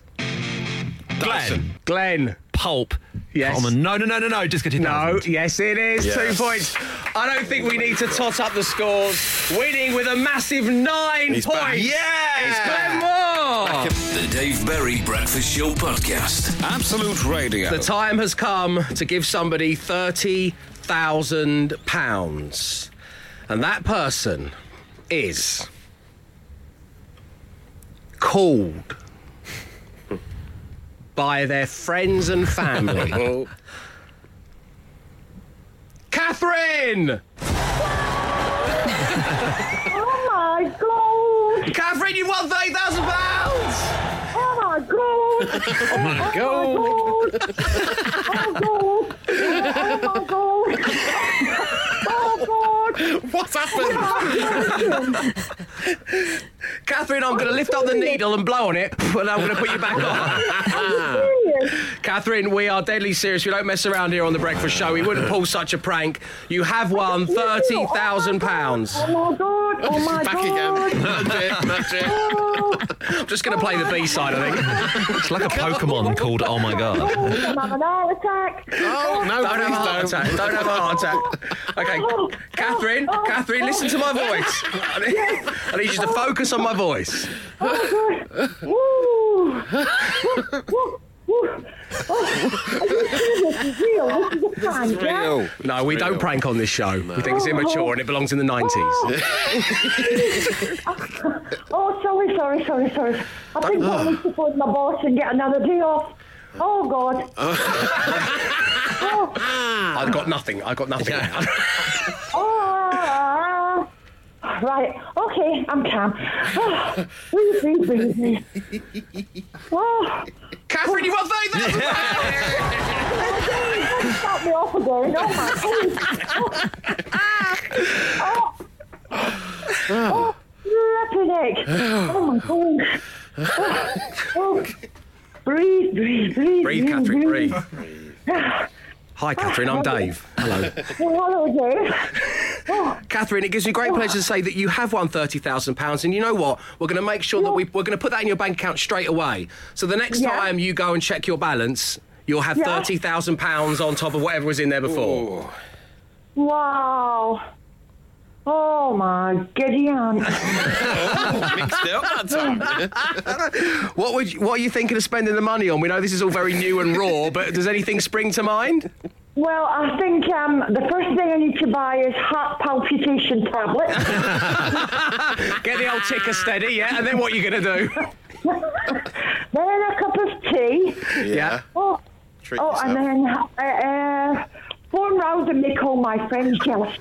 Speaker 5: Glenn.
Speaker 1: Glenn.
Speaker 5: Pulp.
Speaker 1: Yes.
Speaker 5: Common. No, no, no, no, no. Just get it.
Speaker 1: No, yes, it is.
Speaker 2: Yes.
Speaker 1: Two points. I don't think we need to tot up the scores. Winning with a massive nine
Speaker 2: He's
Speaker 1: points.
Speaker 2: back.
Speaker 5: Yeah!
Speaker 1: It's Glenn Moore.
Speaker 3: The Dave Berry Breakfast Show Podcast.
Speaker 4: Absolute Radio.
Speaker 1: The time has come to give somebody thirty thousand pounds, and that person is called by their friends and family.
Speaker 2: Oh,
Speaker 1: Catherine!
Speaker 12: Oh my god!
Speaker 1: Catherine, you won thirty thousand pounds.
Speaker 12: Oh my god! Oh my oh, god! Oh my god! Oh my god! Oh god!
Speaker 2: what happened?
Speaker 1: Catherine, I'm going to lift up the needle and blow on it, and I'm going to put you back on.
Speaker 12: Serious?
Speaker 1: Catherine, we are deadly serious. We don't mess around here on the Breakfast Show. We wouldn't pull such a prank. You have won thirty thousand oh pounds.
Speaker 13: Oh my god! Oh my
Speaker 2: Back
Speaker 13: god!
Speaker 2: again. That's it. That's it.
Speaker 13: Oh,
Speaker 1: I'm just going to play the B side, I think.
Speaker 5: It's like a Pokemon called Oh My God.
Speaker 13: I'm having an heart attack.
Speaker 2: Oh, no,
Speaker 1: Don't have a
Speaker 2: please
Speaker 1: heart
Speaker 2: don't.
Speaker 1: attack. Don't have a heart attack. Okay, oh, Catherine, Catherine, oh. Catherine, listen to my voice. I need, I need you to focus on my voice.
Speaker 13: Oh god! Woo! Oh, are this is real? This is a prank, yeah?
Speaker 2: Real.
Speaker 1: No, we don't prank on this show. We think it's oh. immature and it belongs in the 90s.
Speaker 13: Oh, sorry, sorry, sorry, sorry. I think I need to phone my boss and get another day off. Oh God! oh,
Speaker 1: I've got nothing. I've got nothing.
Speaker 13: oh, right. Okay, I'm calm. Oh, breathe, breathe, breathe, breathe. Oh,
Speaker 1: Catherine, you want 30,000
Speaker 13: don't start me off again. Oh my God! Oh, oh, flipping heck. Oh my God! Oh, oh. Breathe, breathe, breathe.
Speaker 1: Breathe, Catherine, breathe. Hi, Catherine. I'm Dave. Hello.
Speaker 13: Oh, hello, Dave. Oh,
Speaker 1: Catherine, it gives me great pleasure to say that you have won £30,000. And you know what? We're going to make sure that we, we're going to put that in your bank account straight away. So the next
Speaker 13: Yeah.
Speaker 1: time you go and check your balance, you'll have
Speaker 13: Yeah.
Speaker 1: £30,000 on top of whatever was in there before.
Speaker 13: wow. Oh my Gideon.
Speaker 2: Mixed up that time.
Speaker 1: What, would you, what are you thinking of spending the money on? We know this is all very new and raw, but does anything spring to mind?
Speaker 13: Well, I think um, the first thing I need to buy is heart palpitation tablets.
Speaker 1: Get the old ticker steady, yeah? And then what are you going to do?
Speaker 13: then a cup of tea.
Speaker 1: Yeah.
Speaker 13: Oh,
Speaker 2: Treat
Speaker 13: oh
Speaker 2: yourself.
Speaker 13: and then uh, uh, phone round and make all my friends jealous.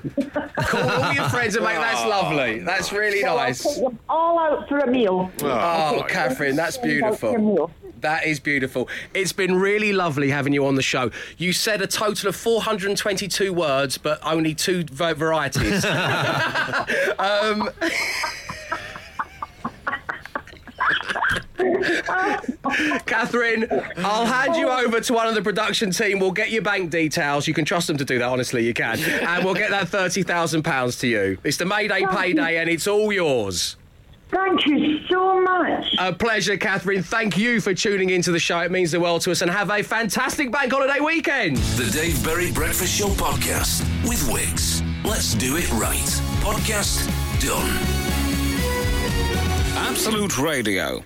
Speaker 1: Call all your friends and make that's lovely. That's really
Speaker 13: So I'll
Speaker 1: nice.
Speaker 13: take them all out for a meal.
Speaker 1: Oh, Catherine, that's
Speaker 13: Friends out for a
Speaker 1: beautiful.
Speaker 13: meal.
Speaker 1: That is beautiful. It's been really lovely having you on the show. You said a total of 422 words, but only two va- varieties. um, Catherine, I'll hand you over to one of the production team. We'll get your bank details. You can trust them to do that, honestly, you can. And we'll get that £30,000 to you. It's the Mayday payday, and it's all yours.
Speaker 13: Thank you so much.
Speaker 1: A pleasure, Catherine. Thank you for tuning into the show. It means the world to us. And have a fantastic bank holiday weekend.
Speaker 3: The Dave Berry Breakfast Show podcast with Wickes. Let's do it right. Podcast done.
Speaker 4: Absolute Radio.